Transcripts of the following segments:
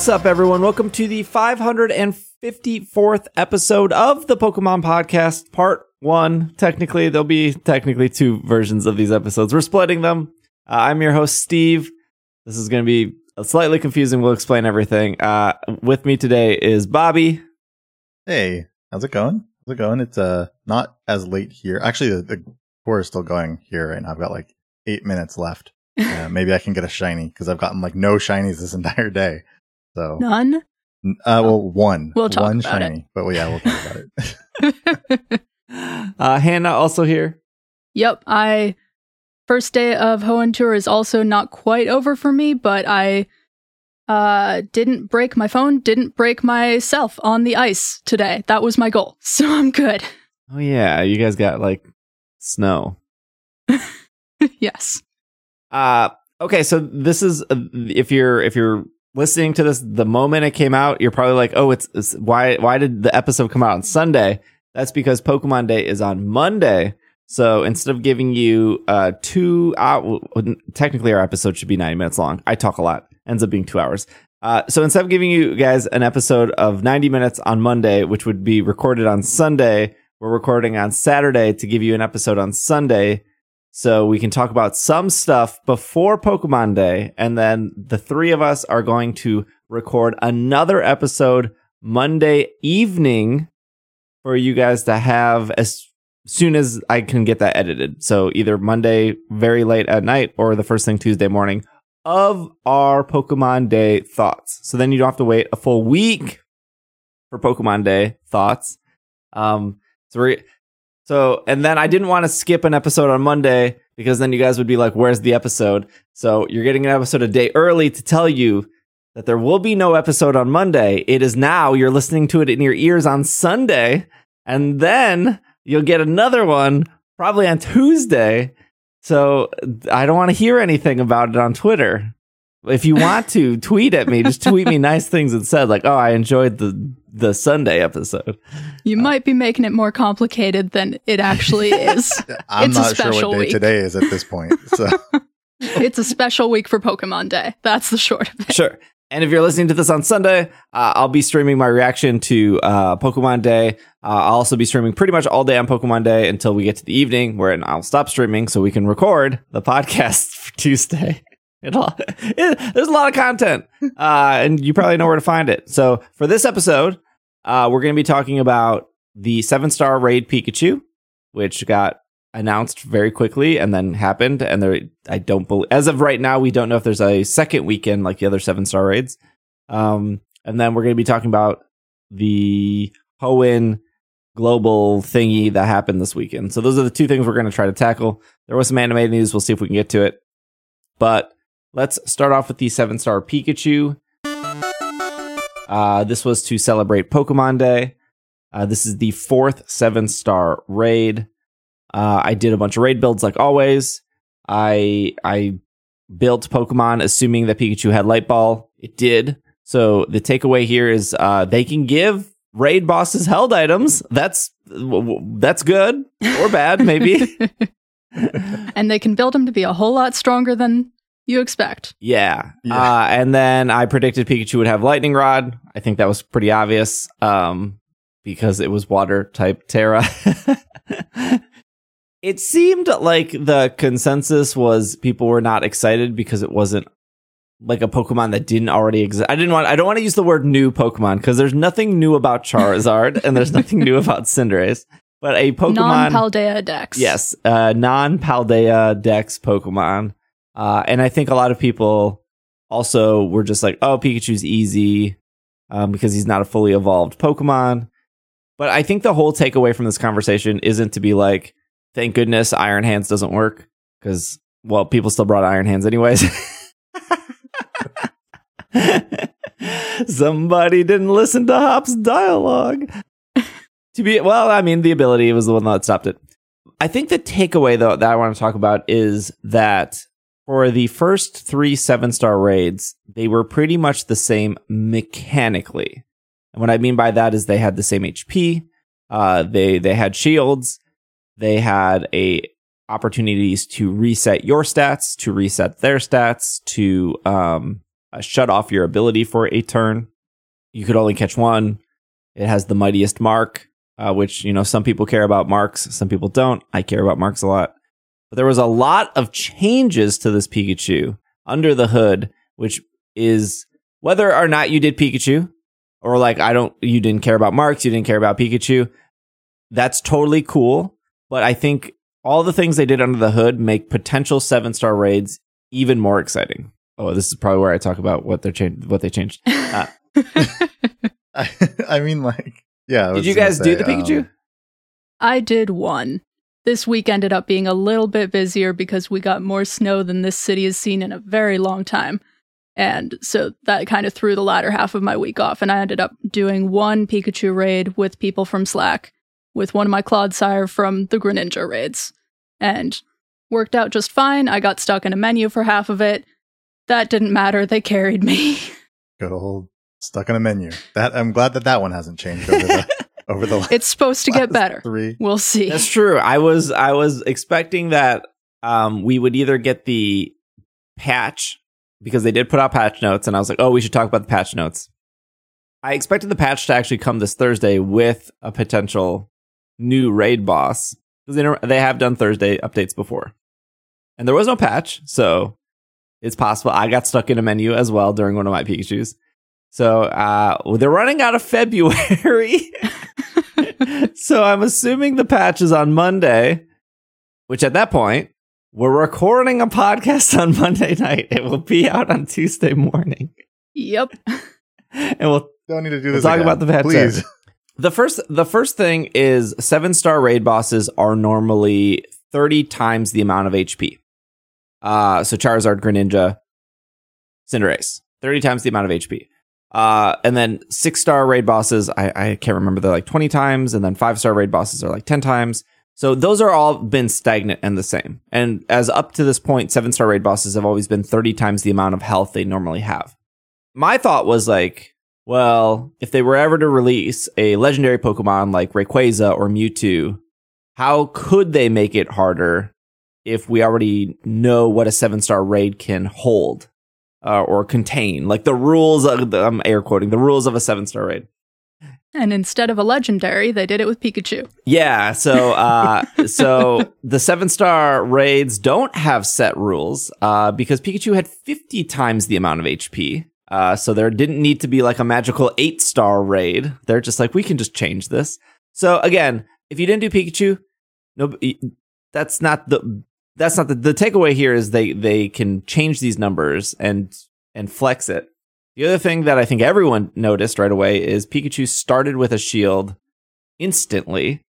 What's up, everyone? Welcome to the 554th episode of the Pokemon Podcast, Part One. Technically, there'll be technically two versions of these episodes. We're splitting them. Uh, I'm your host, Steve. This is going to be slightly confusing. We'll explain everything. Uh, with me today is Bobby. Hey, how's it going? How's it going? It's uh not as late here. Actually, the, the tour is still going here right now. I've got like eight minutes left. Uh, maybe I can get a shiny because I've gotten like no shinies this entire day. So None? uh, well, one. We'll talk one about it. shiny. But well, yeah, we'll talk about it. Uh, Hannah also here. Yep, I first day of Hoenn tour is also not quite over for me, but I uh didn't break my phone, didn't break myself on the ice today. That was my goal. So I'm good. Oh yeah, you guys got like snow. yes. Uh okay, so this is uh, if you're if you're listening to this the moment it came out, you're probably like, "Oh, it's, it's why why did the episode come out on Sunday?" That's because Pokemon Day is on Monday. So instead of giving you uh 2 hour technically our episode should be 90 minutes long. I talk a lot. Ends up being 2 hours. Uh, so instead of giving you guys an episode of 90 minutes on Monday, which would be recorded on Sunday, we're recording on Saturday to give you an episode on Sunday so we can talk about some stuff before Pokemon Day. And then the three of us are going to record another episode Monday evening for you guys to have as soon as I can get that edited. So either Monday very late at night or the first thing Tuesday morning of our Pokemon Day thoughts. So then you don't have to wait a full week for Pokemon Day thoughts. Um, so we're, so, and then I didn't want to skip an episode on Monday because then you guys would be like, where's the episode? So you're getting an episode a day early to tell you that there will be no episode on Monday. It is now, you're listening to it in your ears on Sunday. And then you'll get another one probably on Tuesday. So I don't want to hear anything about it on Twitter. If you want to tweet at me, just tweet me nice things instead, like, "Oh, I enjoyed the the Sunday episode." You might be making it more complicated than it actually is. I'm It's a not sure what day week. today is at this point. So it's a special week for Pokemon Day. That's the short of it. Sure. And if you're listening to this on Sunday, uh, I'll be streaming my reaction to uh, Pokemon Day. Uh, I'll also be streaming pretty much all day on Pokemon Day until we get to the evening, where I'll stop streaming so we can record the podcast for Tuesday. It'll, it, there's a lot of content, uh, and you probably know where to find it. So for this episode, uh, we're going to be talking about the seven star raid Pikachu, which got announced very quickly and then happened. And there, I don't believe, as of right now, we don't know if there's a second weekend like the other seven star raids. Um, and then we're going to be talking about the Hoenn global thingy that happened this weekend. So those are the two things we're going to try to tackle. There was some animated news. We'll see if we can get to it. But let's start off with the seven star Pikachu. Uh, this was to celebrate Pokemon Day. Uh, this is the fourth seven star raid. Uh, I did a bunch of raid builds like always. I I built Pokemon assuming that Pikachu had Light Ball. It did. So the takeaway here is uh, they can give raid bosses held items. That's that's good or bad maybe. and they can build them to be a whole lot stronger than you expect. Yeah. Yeah. Uh, and then I predicted Pikachu would have Lightning Rod. I think that was pretty obvious um, because it was water type Tera. it seemed like the consensus was people were not excited because it wasn't like a Pokemon that didn't already exist. I didn't want. I don't want to use the word new Pokemon because there's nothing new about Charizard and there's nothing new about Cinderace. But a Pokemon Non Paldea Dex. Yes, uh, non Paldea Dex Pokemon. Uh, and I think a lot of people also were just like, oh, Pikachu's easy um, because he's not a fully evolved Pokemon. But I think the whole takeaway from this conversation isn't to be like, thank goodness Iron Hands doesn't work because, well, people still brought Iron Hands anyways. Somebody didn't listen to Hop's dialogue. to be well, I mean, the ability was the one that stopped it. I think the takeaway though that I want to talk about is that for the first three seven star raids, they were pretty much the same mechanically. And what I mean by that is they had the same HP, uh, they they had shields, they had a opportunities to reset your stats, to reset their stats, to um, uh, shut off your ability for a turn. You could only catch one. It has the mightiest mark, uh, which you know some people care about marks, some people don't. I care about marks a lot. But there was a lot of changes to this Pikachu under the hood, which is whether or not you did Pikachu, or like I don't, you didn't care about marks, you didn't care about Pikachu. That's totally cool. But I think all the things they did under the hood make potential seven star raids even more exciting. Oh, this is probably where I talk about what they're changed, what they changed. Uh, I, I mean, like, yeah. I did you gonna guys do the Pikachu? um, I did one. This week ended up being a little bit busier because we got more snow than this city has seen in a very long time. And so that kind of threw the latter half of my week off. And I ended up doing one Pikachu raid with people from Slack, with one of my Clodsire from the Greninja raids. And worked out just fine. I got stuck in a menu for half of it. That didn't matter. They carried me. good old stuck in a menu. That I'm glad that that one hasn't changed over the over the it's supposed to get better. Three. We'll see. That's true. I was I was expecting that um, we would either get the patch because they did put out patch notes, and I was like, oh, we should talk about the patch notes. I expected the patch to actually come this Thursday with a potential new raid boss because they they have done Thursday updates before, and there was no patch, so it's possible I got stuck in a menu as well during one of my Pikachu's. So uh, well, they're running out of February. so I'm assuming the patch is on Monday, which at that point, we're recording a podcast on Monday night. It will be out on Tuesday morning. Yep. And we'll Don't need to do We'll this. talk again. about the patch please. notes. the first the first thing is seven star raid bosses are normally 30 times the amount of HP. Uh so Charizard, Greninja, Cinderace, 30 times the amount of HP. Uh, and then six star raid bosses, I, I can't remember, they're like 20 times, and then five star raid bosses are like 10 times. So those are all been stagnant and the same. And as up to this point, seven star raid bosses have always been 30 times the amount of health they normally have. My thought was like, well, if they were ever to release a legendary Pokemon like Rayquaza or Mewtwo, how could they make it harder if we already know what a seven star raid can hold uh, or contain? Like the rules of, the, I'm air quoting, the rules of a seven star raid. And instead of a legendary, they did it with Pikachu. Yeah, so uh, so the seven star raids don't have set rules uh, because Pikachu had 50 times the amount of HP. Uh, so there didn't need to be like a magical eight star raid. They're just like we can just change this. So again, if you didn't do Pikachu, no, that's not the that's not the the takeaway here is they they can change these numbers and and flex it. The other thing that I think everyone noticed right away is Pikachu started with a shield instantly,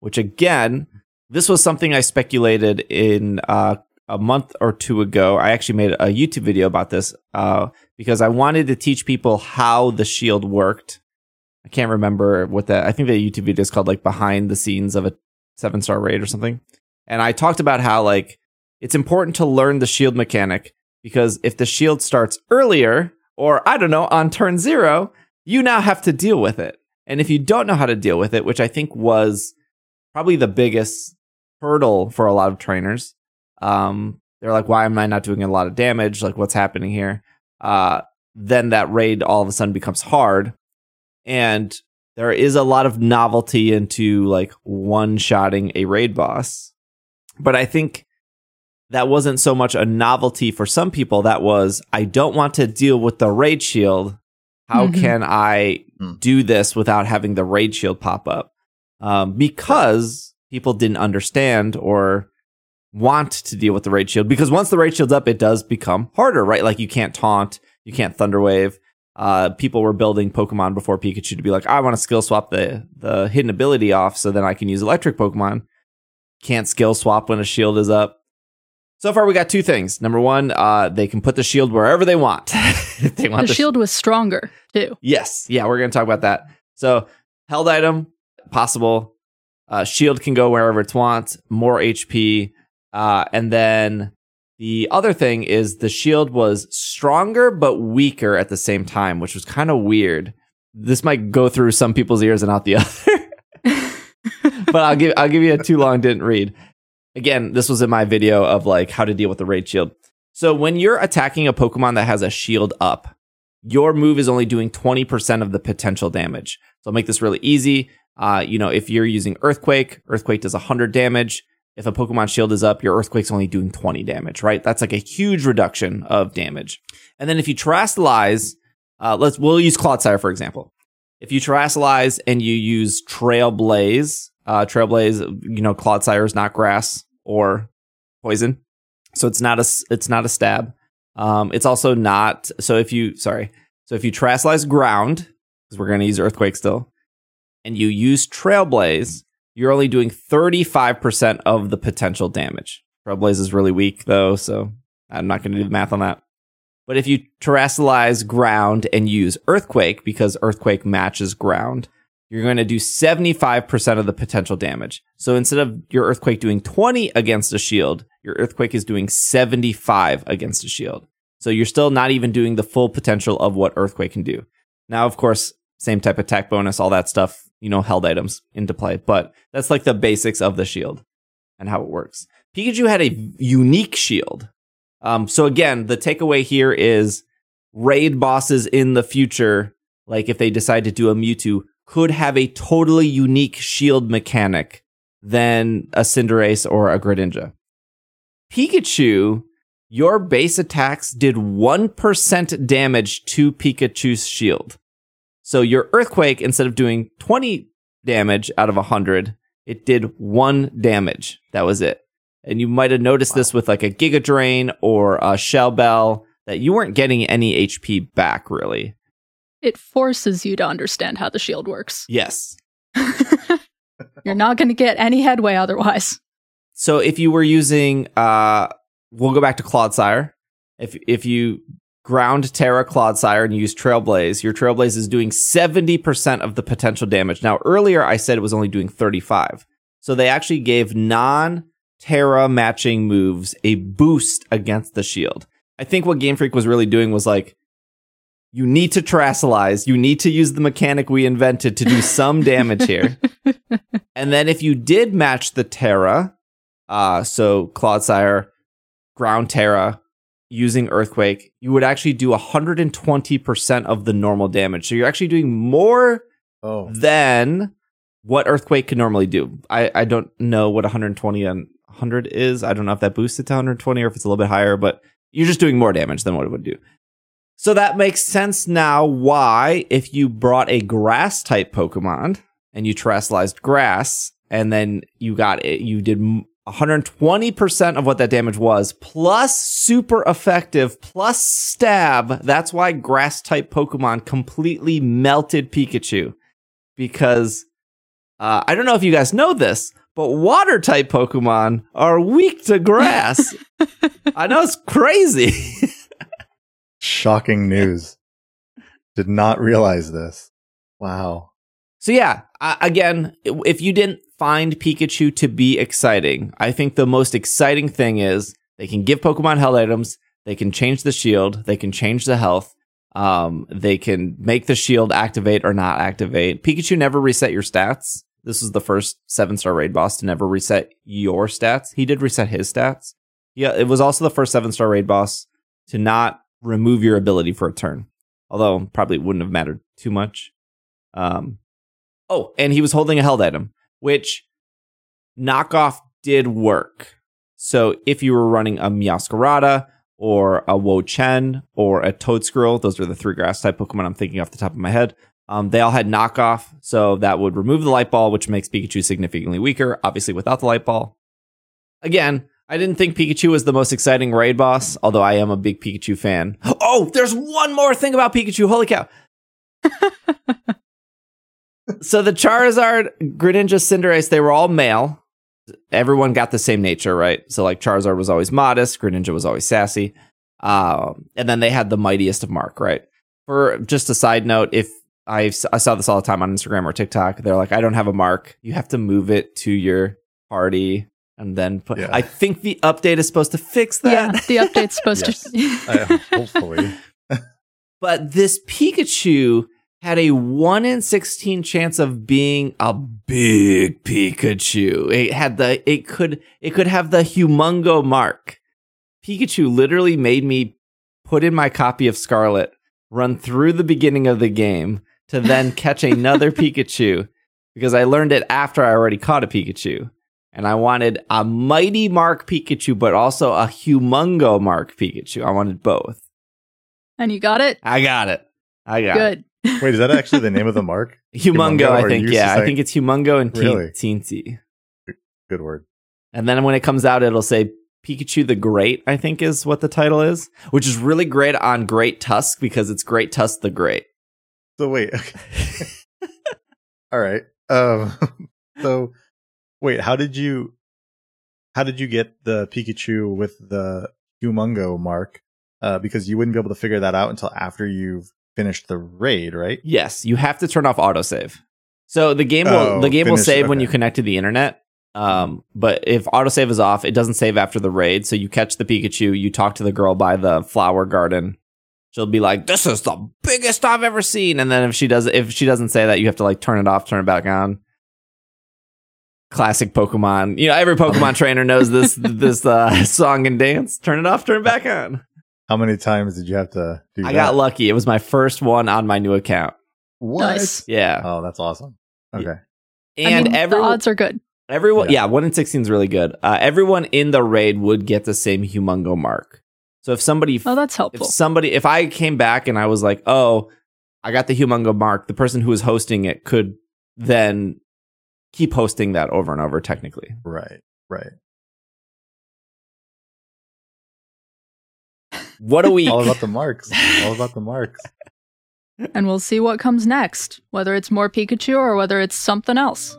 which again, this was something I speculated in uh, a month or two ago. I actually made a YouTube video about this uh, because I wanted to teach people how the shield worked. I can't remember what that. I think the YouTube video is called like behind the scenes of a seven star raid or something. And I talked about how like it's important to learn the shield mechanic because if the shield starts earlier, or I don't know, on turn zero, you now have to deal with it. And if you don't know how to deal with it, which I think was probably the biggest hurdle for a lot of trainers, um, they're like, why am I not doing a lot of damage? Like, what's happening here? Uh, then that raid all of a sudden becomes hard. And there is a lot of novelty into like one shotting a raid boss. But I think that wasn't so much a novelty for some people. That was, I don't want to deal with the raid shield. How Mhm. can I Hmm. do this without having the raid shield pop up? Um, because people didn't understand or want to deal with the raid shield. Because once the raid shield's up, it does become harder, right? Like you can't taunt, you can't thunderwave. Uh, people were building Pokemon before Pikachu to be like, I want to skill swap the the hidden ability off so then I can use electric Pokemon. Can't skill swap when a shield is up. So far, we got two things. Number one, uh, they can put the shield wherever they want. if they want The shield was stronger, too. Yes. Yeah, we're going to talk about that. So, held item, possible. Uh, shield can go wherever it wants, more HP. Uh, and then the other thing is the shield was stronger but weaker at the same time, which was kind of weird. This might go through some people's ears and out the other. But I'll give I'll give you a too long didn't read. Again, this was in my video of like how to deal with the raid shield. So when you're attacking a Pokemon that has a shield up, your move is only doing 20% of the potential damage. So I'll make this really easy. Uh, you know, if you're using Earthquake, Earthquake does 100 damage. If a Pokemon shield is up, your Earthquake's only doing 20 damage, right? That's like a huge reduction of damage. And then if you Terastallize, uh, let's, we'll use Clodsire, for example. If you Terastallize and you use Trailblaze, uh, Trailblaze, you know, Clodsire is not grass or poison. So it's not a, it's not a stab. Um, it's also not, so if you, sorry, so if you Terastallize ground, because we're going to use Earthquake still, and you use Trailblaze, you're only doing 35% of the potential damage. Trailblaze is really weak though, so I'm not going to do the math on that. But if you terastallize ground and use earthquake, because earthquake matches ground, you're going to do 75% of the potential damage. So instead of your earthquake doing 20 against a shield, your earthquake is doing 75 against a shield. So you're still not even doing the full potential of what earthquake can do. Now, of course, same type of attack bonus, all that stuff, you know, held items into play, but that's like the basics of the shield and how it works. Pikachu had a unique shield. Um, so again, the takeaway here is raid bosses in the future, like if they decide to do a Mewtwo, could have a totally unique shield mechanic than a Cinderace or a Greninja. Pikachu, your base attacks did 1% damage to Pikachu's shield. So your earthquake, instead of doing 20 damage out of 100, it did one damage. That was it. And you might have noticed wow. this with like a Giga Drain or a Shell Bell that you weren't getting any HP back really. It forces you to understand how the shield works. Yes. You're not going to get any headway otherwise. So if you were using, uh, we'll go back to Clodsire. If if you ground Tera Clodsire and use Trailblaze, your Trailblaze is doing 70% of the potential damage. Now, earlier I said it was only doing 35. So they actually gave non Tera matching moves a boost against the shield. I think what Game Freak was really doing was like, you need to Terastallize. You need to use the mechanic we invented to do some damage here. and then if you did match the Tera, uh, so Clodsire, Ground Tera, using Earthquake, you would actually do 120% of the normal damage. So you're actually doing more oh. than what Earthquake can normally do. I, I don't know what 120 and 100 is. I don't know if that boosts it to 120 or if it's a little bit higher, but you're just doing more damage than what it would do. So that makes sense now why, if you brought a grass type Pokemon and you terastallized grass, and then you got it, you did 120% of what that damage was, plus super effective, plus stab. That's why grass type Pokemon completely melted Pikachu. Because uh, I don't know if you guys know this, but water type Pokemon are weak to grass. I know it's crazy. Shocking news. Did not realize this. Wow. So yeah, uh, again, if you didn't find Pikachu to be exciting, I think the most exciting thing is they can give Pokemon held items, they can change the shield, they can change the health, um, they can make the shield activate or not activate. Pikachu never reset your stats. This was the first seven star raid boss to never reset your stats. He did reset his stats. Yeah, it was also the first seven star raid boss to not remove your ability for a turn. Although probably wouldn't have mattered too much. Um, Oh, and he was holding a held item, which knockoff did work. So if you were running a Meowscarada or a Wo-Chien or a Toedscool, those are the three grass type Pokemon I'm thinking off the top of my head. Um, they all had knockoff, so that would remove the light ball, which makes Pikachu significantly weaker. Obviously, without the light ball. Again, I didn't think Pikachu was the most exciting raid boss, although I am a big Pikachu fan. Oh, there's one more thing about Pikachu. Holy cow. so the Charizard, Greninja, Cinderace, they were all male. Everyone got the same nature, right? So like Charizard was always modest, Greninja was always sassy. Um, and then they had the mightiest of mark, right? For just a side note, if I I saw this all the time on Instagram or TikTok, they're like, I don't have a mark. You have to move it to your party and then put. Yeah. I think the update is supposed to fix that. Yeah, the update's supposed to. hopefully. but this Pikachu had a 1 in 16 chance of being a big Pikachu. It had the it could it could have the humongo mark. Pikachu literally made me put in my copy of Scarlet, run through the beginning of the game to then catch another Pikachu because I learned it after I already caught a Pikachu. And I wanted a mighty Mark Pikachu, but also a humongo Mark Pikachu. I wanted both. And you got it? I got it. I got it. Good. Wait, is that actually the name of the mark? Humongo, Humongo, I think. Yeah, just I think it's Humongo and teen- Really? Teensy. Good word. And then when it comes out, it'll say Pikachu the Great, I think is what the title is, which is really great on Great Tusk because it's Great Tusk the Great. So wait. Okay. All right. Um. So wait, how did you? How did you get the Pikachu with the humongo mark? Uh, because you wouldn't be able to figure that out until after you've finished the raid, right? Yes, you have to turn off autosave. So the game will Oh, the game will finish- save when you connect to the internet. Um, but if autosave is off, it doesn't save after the raid. So you catch the Pikachu, you talk to the girl by the flower garden. She'll be like, "This is the biggest I've ever seen." And then if she does, if she doesn't say that, you have to like turn it off, turn it back on. Classic Pokemon. You know, every Pokemon trainer knows this this uh, song and dance. Turn it off, turn it back on. How many times did you have to do I that? got lucky. It was my first one on my new account. what? Nice. Yeah, Oh, that's awesome. Okay. and I mean, everyone. the odds are good. Everyone, Yeah. yeah, one in sixteen is really good. Uh, everyone in the raid would get the same humongo mark. So if somebody, Oh, that's if helpful. somebody, if I came back and I was like, "Oh, I got the humongo mark," the person who was hosting it could then keep hosting that over and over. Technically, Right. Right. what a week! All about the marks. All about the marks. and we'll see what comes next, whether it's more Pikachu or whether it's something else.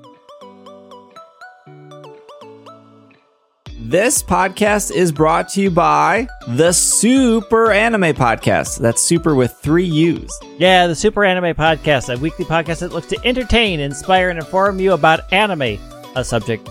This podcast is brought to you by the Super Anime Podcast. That's super with three U's. Yeah, the Super Anime Podcast, a weekly podcast that looks to entertain, inspire, and inform you about anime, a subject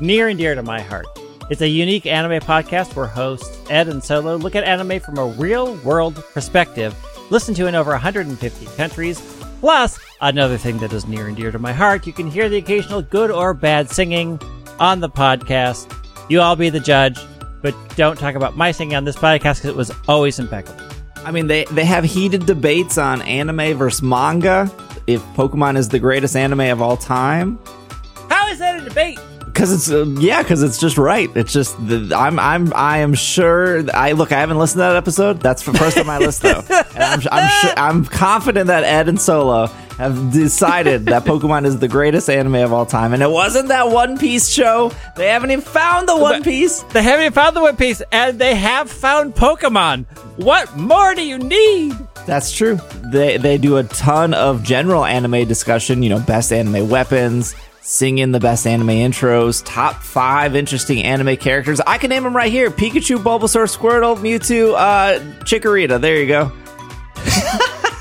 near and dear to my heart. It's a unique anime podcast where hosts Ed and Solo look at anime from a real world perspective, listened to in over 150 countries. Plus, another thing that is near and dear to my heart, you can hear the occasional good or bad singing on the podcast. You all be the judge, but don't talk about my singing on this podcast because it was always impeccable. I mean, they they have heated debates on anime versus manga. If Pokemon is the greatest anime of all time, How is that a debate? because it's uh, yeah, because it's just right. It's just the, I'm I'm I am sure. I look, I haven't listened to that episode. That's the first on my list though, and I'm I'm sure, I'm confident that Ed and Solo have decided that Pokemon is the greatest anime of all time, and it wasn't that One Piece show. They haven't even found the One But- Piece. They haven't even found the One Piece, and they have found Pokemon. What more do you need? That's true. They they do a ton of general anime discussion. You know, best anime weapons, singing the best anime intros, top five interesting anime characters. I can name them right here: Pikachu, Bulbasaur, Squirtle, Mewtwo, uh, Chikorita. There you go.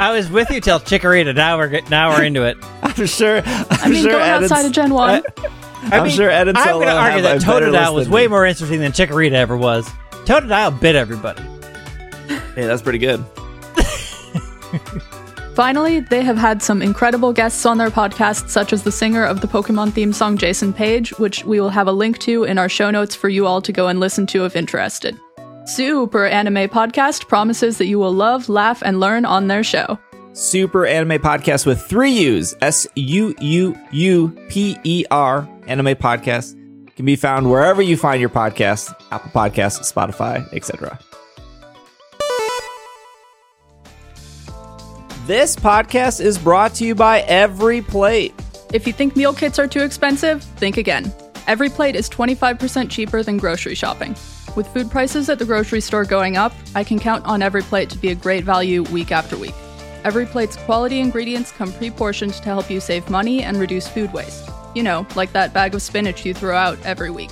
I was with you till Chikorita. Now we're now we're into it. I'm sure. I'm I mean, sure going Ed outside of Gen 1, I I'm sure Ed and I'm going to argue that a better Totodile was way more interesting than Chikorita ever was. Totodile bit everybody. Hey, that's pretty good. Finally, they have had some incredible guests on their podcast, such as the singer of the Pokemon theme song, Jason Paige, which we will have a link to in our show notes for you all to go and listen to if interested. Super Anime Podcast promises that you will love, laugh, and learn on their show. Super Anime Podcast with three U's. S U U U P E R Anime Podcast can be found wherever you find your podcasts, Apple Podcasts, Spotify, etc. This podcast is brought to you by Every Plate. If you think meal kits are too expensive, think again. Every plate is 25% cheaper than grocery shopping. With food prices at the grocery store going up, I can count on Every Plate to be a great value week after week. Every Plate's quality ingredients come pre portioned to help you save money and reduce food waste. You know, like that bag of spinach you throw out every week.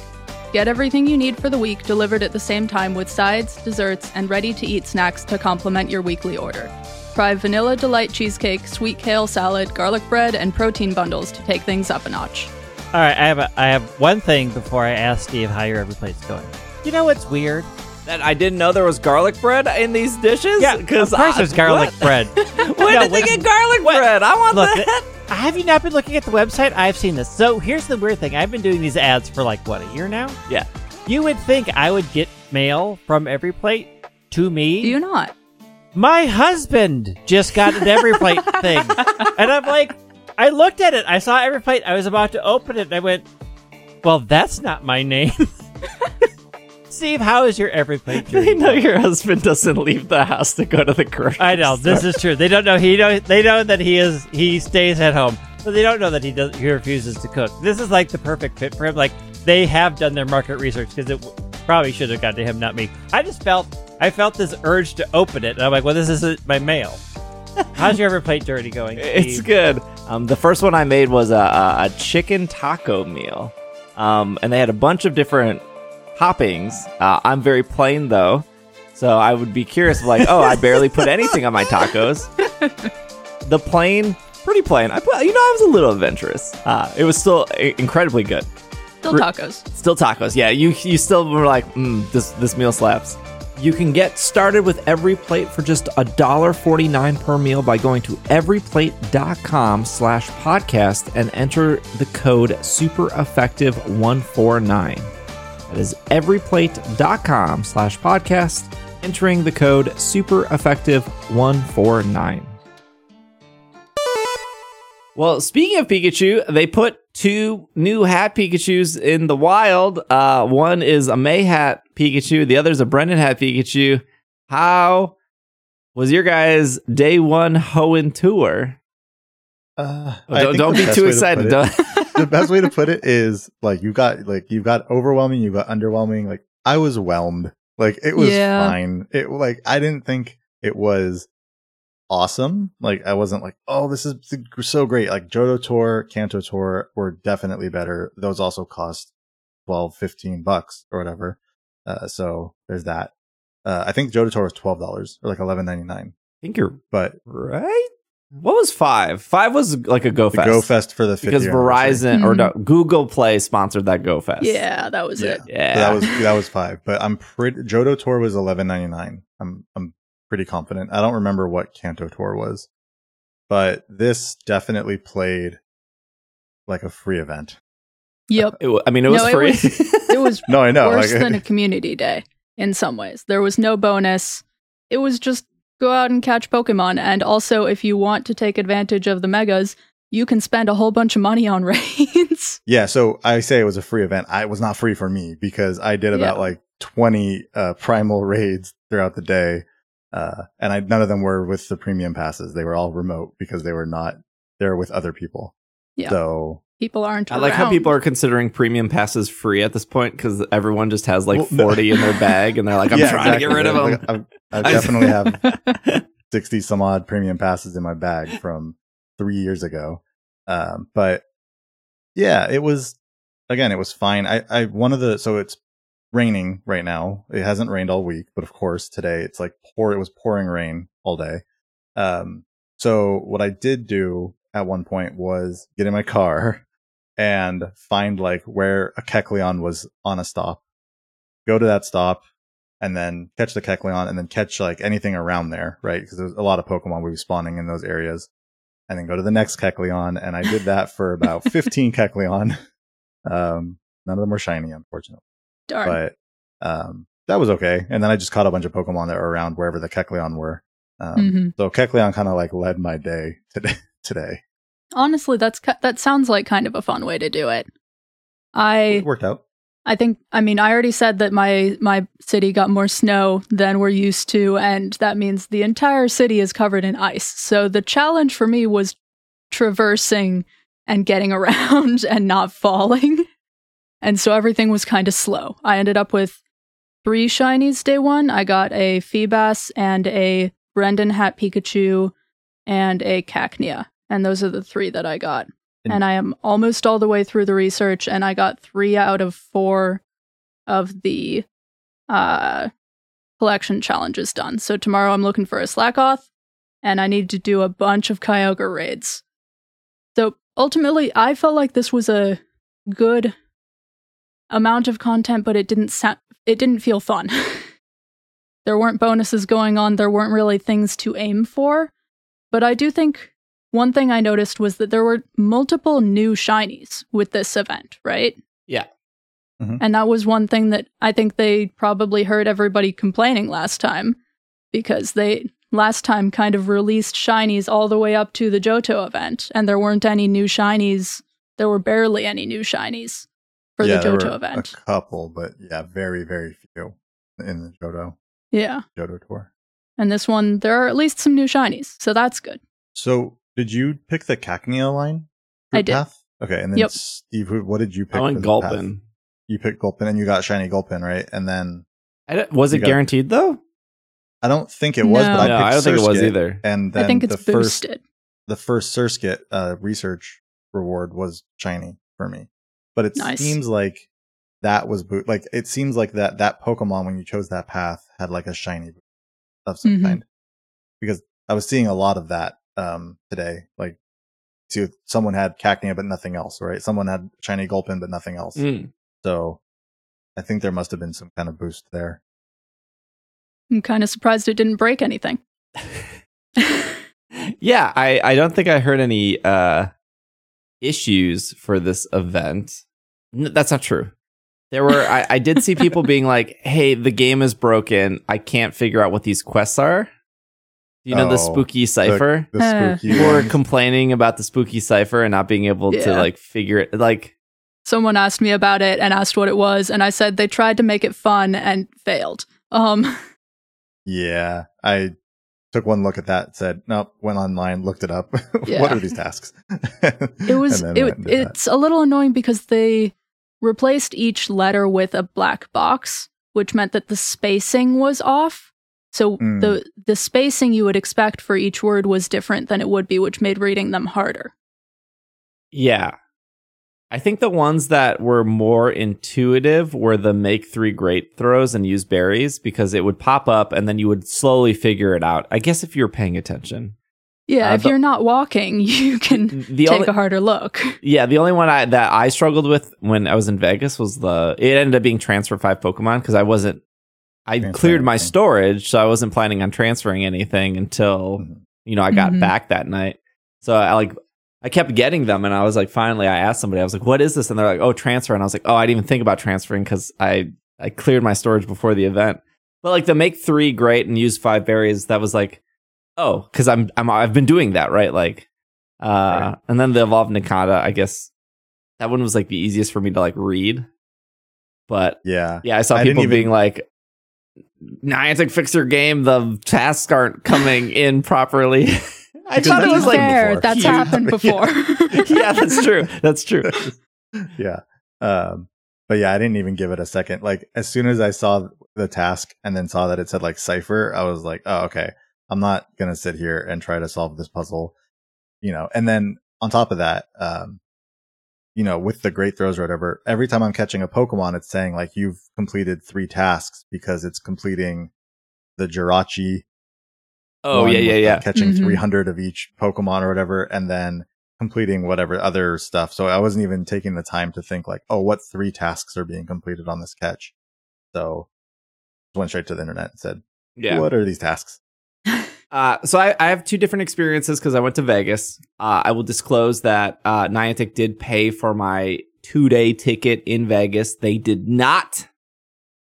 Get everything you need for the week delivered at the same time with sides, desserts, and ready to eat snacks to complement your weekly order. Try vanilla delight cheesecake, sweet kale salad, garlic bread, and protein bundles to take things up a notch. All right, I have a, I have one thing before I ask Steve how your every plate's going. You know what's weird? That I didn't know there was garlic bread in these dishes. Yeah, of course I- there's garlic what? bread. When No, did they get garlic what- bread? I want Look, that. have you not been looking at the website? I've seen this. So here's the weird thing. I've been doing these ads for like what a year now. yeah. You would think I would get mail from every plate to me. Do you not? My husband just got an every plate thing. And I'm like, I looked at it. I saw every plate. I was about to open it. And I went, well, that's not my name. Steve, how is your every plate They know your husband doesn't leave the house to go to the grocery. I know this is true. They don't know he know they know that he is he stays at home, but they don't know that he does he refuses to cook. This is like the perfect fit for him. Like they have done their market research because it probably should have gone to him, not me. I just felt I felt this urge to open it, and I'm like, well, this isn't my mail. How's your every plate dirty going? It's good. Um, the first one I made was a, a, a chicken taco meal, um, and they had a bunch of different toppings. Uh, I'm very plain though, so I would be curious. Like, oh, I barely put anything on my tacos. the plain, pretty plain. I put, you know, I was a little adventurous. Uh, it was still i- incredibly good. Still Re- tacos. Still tacos. Yeah, you you still were like, mm, this this meal slaps. You can get started with every plate for just $1.49 per meal by going to everyplate.com slash podcast and enter the code supereffective149. That is everyplate.com slash podcast, entering the code super effective 149. Well, speaking of Pikachu, they put two new hat Pikachus in the wild. Uh, one is a May hat Pikachu, the other is a Brendan hat Pikachu. How was your guys' day one Hoenn tour? Uh, don't don't be best too way to excited. put Don't- it- the best way to put it is like you got like you've got overwhelming, you got underwhelming. Like I was whelmed. Like it was Yeah. fine. It like I didn't think it was awesome. Like I wasn't like, oh, this is so great. Like Johto Tour, Kanto Tour were definitely better. Those also cost 12, 15 bucks or whatever. Uh, so there's that. Uh, I think Johto Tour was twelve dollars or like eleven ninety nine. I think you're But right. What was five? Five was like a Go the Fest. Go Fest for the 50th because. Verizon or no, Google Play sponsored that Go Fest. Yeah, that was Yeah. it. yeah. So that was that was five, but I'm pretty. Johto Tour was eleven ninety nine. I'm I'm pretty confident. I don't remember what Kanto Tour was, but this definitely played like a free event. Yep. It I mean, it was No, it free. was- It was No, I know. worse like, than a community day in some ways. There was no bonus. It was just go out and catch Pokemon. And also, if you want to take advantage of the megas, you can spend a whole bunch of money on raids. yeah. So I say it was a free event. I it was not free for me because I did about Yeah. like twenty uh, primal raids throughout the day, uh, and I none of them were with the premium passes. They were all remote because they were not there with other people. Yeah. So People aren't. I like how people are considering premium passes free at this point because everyone just has like Well, 40 in their bag and they're like, I'm Yeah, trying to get rid of them. I, I definitely have 60 some odd premium passes in my bag from three years ago. Um, but yeah, it was, again, it was fine. I, I, one of the, so it's raining right now. It hasn't rained all week, but of course today it's like pour, it was pouring rain all day. Um, so what I did do at one point was get in my car and find like where a Kecleon was on a stop, go to that stop, and then catch the Kecleon and then catch like anything around there, right? Because there's a lot of Pokemon would be spawning in those areas. And then go to the next Kecleon. And I did that for about 15 Kecleon. Um, none of them were shiny, unfortunately. Darn. But um, that was okay. And then I just caught a bunch of Pokemon that were around wherever the Kecleon were. Um, Mhm. So Kecleon kind of like led my day today. today. Honestly, that's that sounds like kind of a fun way to do it. I It worked out. I think I mean I already said that my my city got more snow than we're used to and that means the entire city is covered in ice. So the challenge for me was traversing and getting around and not falling. And so everything was kind of slow. I ended up with three shinies day 1. I got a Feebas and a Brendan Hat Pikachu and a Cacnea. And those are the three that I got And- and I am almost all the way through the research, and I got three out of four of the uh, collection challenges done. So tomorrow I'm looking for a Slakoth, and I need to do a bunch of Kyogre raids. So ultimately, I felt like this was a good amount of content, but it didn't sound, it didn't feel fun. there weren't bonuses going on. There weren't really things to aim for. But I do think one thing I noticed was that there were multiple new shinies with this event, right? Yeah. Mhm. And that was one thing that I think they probably heard everybody complaining last time because they last time kind of released shinies all the way up to the Johto event and there weren't any new shinies. There were barely any new shinies for yeah, the there Johto were event. A couple, but yeah, very, very few in the Johto yeah. Johto tour. And this one there are at least some new shinies. So that's good. So, did you pick the Cacnea line? I did. Path? Okay, and then Yep. Steve, what did you pick? I for went the path? Gulpin. You picked Gulpin, and you got shiny Gulpin, right? And then I don't- was You it got- guaranteened though? I don't think it was, No. but I no, picked I don't think it was either. And then I think it's the first boosted. the first Surskit uh, research reward was shiny for me. But it Nice. seems like that was boot. Like it seems like that that Pokemon when you chose that path had like a shiny of some Mhm. kind. Because I was seeing a lot of that um today. Like, see, someone had Cacnea but nothing else, right? Someone had shiny Gulpin but nothing else. Mm. So I think there must have been some kind of boost there. I'm kind of surprised it didn't break anything. yeah, I, I don't think I heard any uh, issues for this event. N- that's not true. There were I, I did see people being like, "Hey, the game is broken. I can't figure out what these quests are." You know the Oh, spooky cipher. The Uh. spooky People were complaining about the spooky cipher and not being able to like figure it. Like, Someone asked me about it and asked what it was, and I said they tried to make it fun and failed. Um, Yeah, I took one look at that, said, nope, went online, looked it up. Yeah. what are these tasks? it was it, went and did that. it's a little annoying because they replaced each letter with a black box, which meant that the spacing was off. So Mm. the the spacing you would expect for each word was different than it would be, which made reading them harder. yeah. I think the ones that were more intuitive were the make three great throws and use berries because it would pop up and then you would slowly figure it out. I guess if you're paying attention. Yeah, Uh, if the- you're not walking, you can The take only, a harder look. yeah, the only one I, that I struggled with when I was in Vegas was the. It ended up being transfer five Pokemon because I wasn't. I Transfer cleared my anything. storage, so I wasn't planning on transferring anything until Mhm. you know I got Mhm. back that night. So I like I kept getting them, and I was like, finally, I asked somebody, I was like, "What is this?" And they're like, "Oh, transfer." And I was like, "Oh, I didn't even think about transferring because I I cleared my storage before the event." But like the make three great and use five berries, that was like, oh, because I'm I'm I've been doing that right, like, uh, Right. and then the evolved Nincada, I guess that one was like the easiest for me to like read. But Yeah. yeah, I saw I didn't people even- being like, Niantic fix your game. The tasks aren't coming in properly. I Because thought it was like, fair, that's Yeah. happened Yeah. before. yeah, that's true. That's true. yeah. Um, but yeah, I didn't even give it a second. Like as soon as I saw the task and then saw that it said like cipher, I was like, oh, okay. I'm not going to sit here and try to solve this puzzle, you know, and then on top of that, um, you know, with the great throws or whatever, every time I'm catching a Pokemon, it's saying like you've completed three tasks because it's completing the Jirachi. Oh yeah, yeah, with, yeah. like, catching Mhm. 300 of each Pokemon or whatever, and then completing whatever other stuff. So I wasn't even taking the time to think like, oh, what three tasks are being completed on this catch? So just went straight to the internet and said, yeah. what are these tasks? Uh, so I, I have two different experiences because I went to Vegas. Uh, I will disclose that uh, Niantic did pay for my two day ticket in Vegas. They did not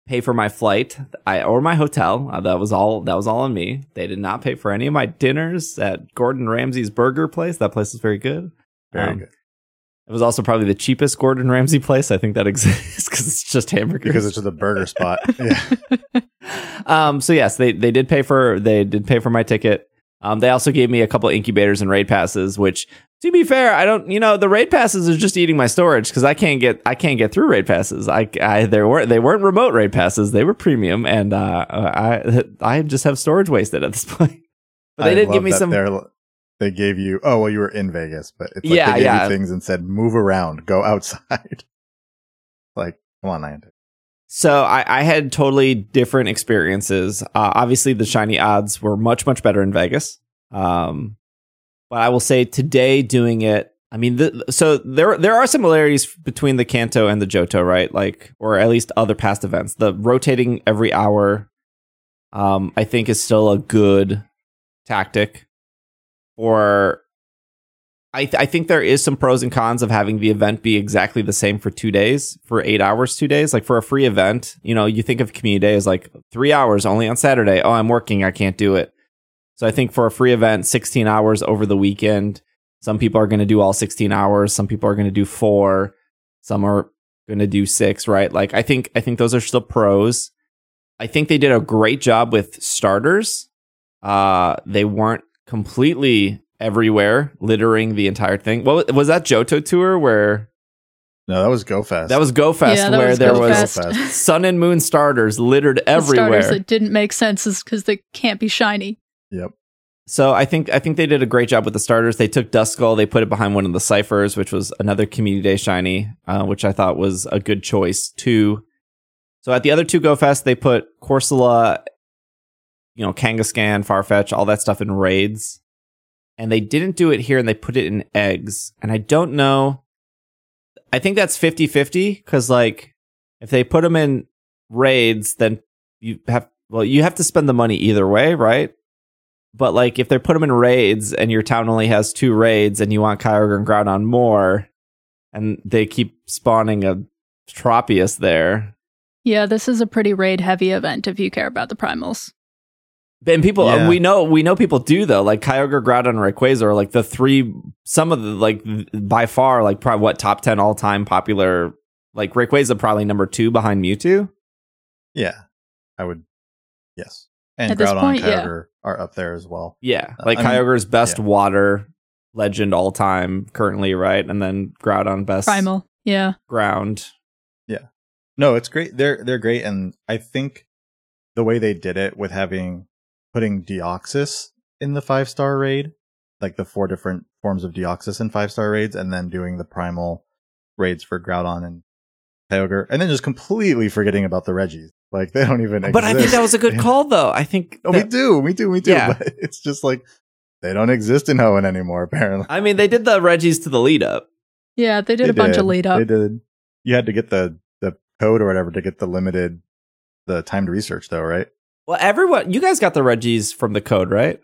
pay for my flight I, or my hotel. Uh, that was all. That was all on me. They did not pay for any of my dinners at Gordon Ramsay's Burger Place. That place is very good. Very Um, good. It was also probably the cheapest Gordon Ramsay place. I think that exists because it's just hamburgers. Because it's just a burger spot. Yeah. um, so yes, they they did pay for they did pay for my ticket. Um, they also gave me a couple incubators and raid passes, which to be fair, I don't you know the raid passes are just eating my storage because I can't get I can't get through raid passes. I I there weren't they weren't remote raid passes; they were premium, and uh, I I just have storage wasted at this point. But they I did give me some. They gave you, oh, well, you were in Vegas, but it's like Yeah, they gave yeah. you things and said, move around, go outside. like, come on, Niantic. So I, I had totally different experiences. Uh, obviously, the shiny odds were much much better in Vegas. Um, but I will say today doing it. I mean, the, so there there are similarities between the Kanto and the Johto, right? Like, or at least other past events. The rotating every hour, um, I think is still a good tactic for I, th- I think there is some pros and cons of having the event be exactly the same for two days, for eight hours, two days. Like for a free event, you know, you think of community day as like three hours only on Saturday. Oh, I'm working. I can't do it. So I think for a free event, 16 hours over the weekend, some people are going to do all 16 hours. Some people are going to do four. Some are going to do six, right? Like I think, I think those are still pros. I think they did a great job with starters. Uh, they weren't completely everywhere, littering the entire thing. What was that Johto tour where No, that was GoFest. that was GoFest Yeah, where was there GoFest. was Sun and Moon starters littered The everywhere. starters that didn't make sense is because they can't be shiny. Yep. So I think I think they did a great job with the starters. They took Duskull, they put it behind one of the ciphers, which was another community day shiny, uh, which I thought was a good choice too. So at the other two Go Fest, they put Corsola, you know, Kangaskhan, Farfetch, all that stuff in raids. And they didn't do it here and they put it in eggs. And I don't know. I think that's 50 50 because, like, if they put them in raids, then you have, well, you have to spend the money either way, right? But like if they put them in raids and your town only has two raids and you want Kyogre and Groudon more, and they keep spawning a Tropius there, Yeah, this is a pretty raid heavy event if you care about the primals. And people Yeah. we know we know people do though. Like Kyogre, Groudon, and Rayquaza are like the three. Some of the like by far like probably what top ten all time popular. Like Rayquaza probably number two behind Mewtwo. Yeah. I would. Yes. And At Groudon point, and yeah. Kyogre are up there as well. Yeah, Uh, like I mean, Kyogre's best yeah. water legend all time currently, right? And then Groudon best Primal. Yeah. ground. Yeah, no, it's great. They're they're great, and I think the way they did it with having putting Deoxys in the five star raid, like the four different forms of Deoxys in five star raids, and then doing the primal raids for Groudon and Kyogre, and then just completely forgetting about the Regis. Like they don't even. Exist. But I think that was a good call, though. I think. No, we do, we do, we do. Yeah. But it's just like they don't exist in Hoenn anymore. Apparently, I mean, they did the Regis to the lead up. Yeah, they did They a bunch of lead up. They did. You had to get the the code or whatever to get the limited the timed research though, right? Well, everyone, you guys got the Regis from the code, right?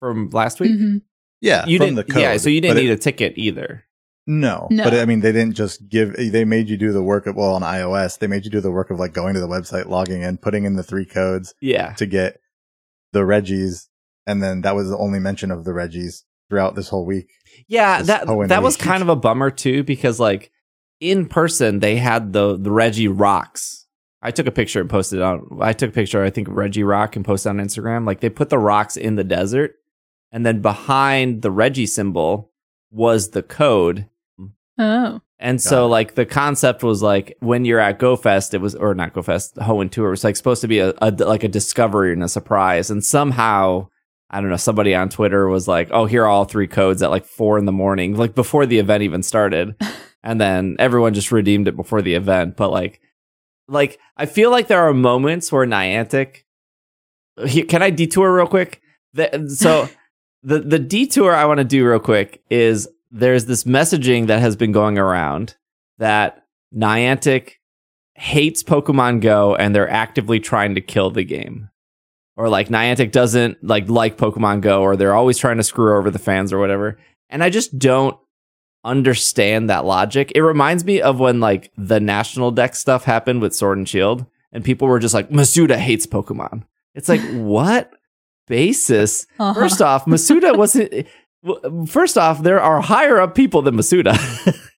From last week. Mhm. Yeah, You from didn't. the code. yeah, so you didn't need it- a ticket either. no, No. but I mean, they didn't just give. They made you do the work of well on iOS. They made you do the work of like going to the website, logging in, putting in the three codes Yeah. to get the Regis, and then that was the only mention of the Regis throughout this whole week. Yeah, This that Hoenn that was week. kind of a bummer too because like in person they had the the Regi rocks. I took a picture and posted it on. I took a picture. I think Reggie Rock and posted on Instagram. Like they put the rocks in the desert, and then behind the Regi symbol was the code. Oh. And Got so it. like the concept was like when you're at GoFest, it was or not GoFest, Hoenn Tour it was like supposed to be a, a like a discovery and a surprise. And somehow I don't know, somebody on Twitter was like, "Oh, here are all three codes at like four in the morning, like before the event even started." and then everyone just redeemed it before the event. But like, like I feel like there are moments where Niantic. Here, can I detour real quick? The, so the the detour I want to do real quick is there's this messaging that has been going around that Niantic hates Pokemon Go and they're actively trying to kill the game. Or like Niantic doesn't like like Pokemon Go or they're always trying to screw over the fans or whatever. And I just don't understand that logic. It reminds me of when like the national deck stuff happened with Sword and Shield and people were just like Masuda hates Pokemon. It's like what basis? Uh-huh. First off, Masuda wasn't. First off, there are higher up people than Masuda.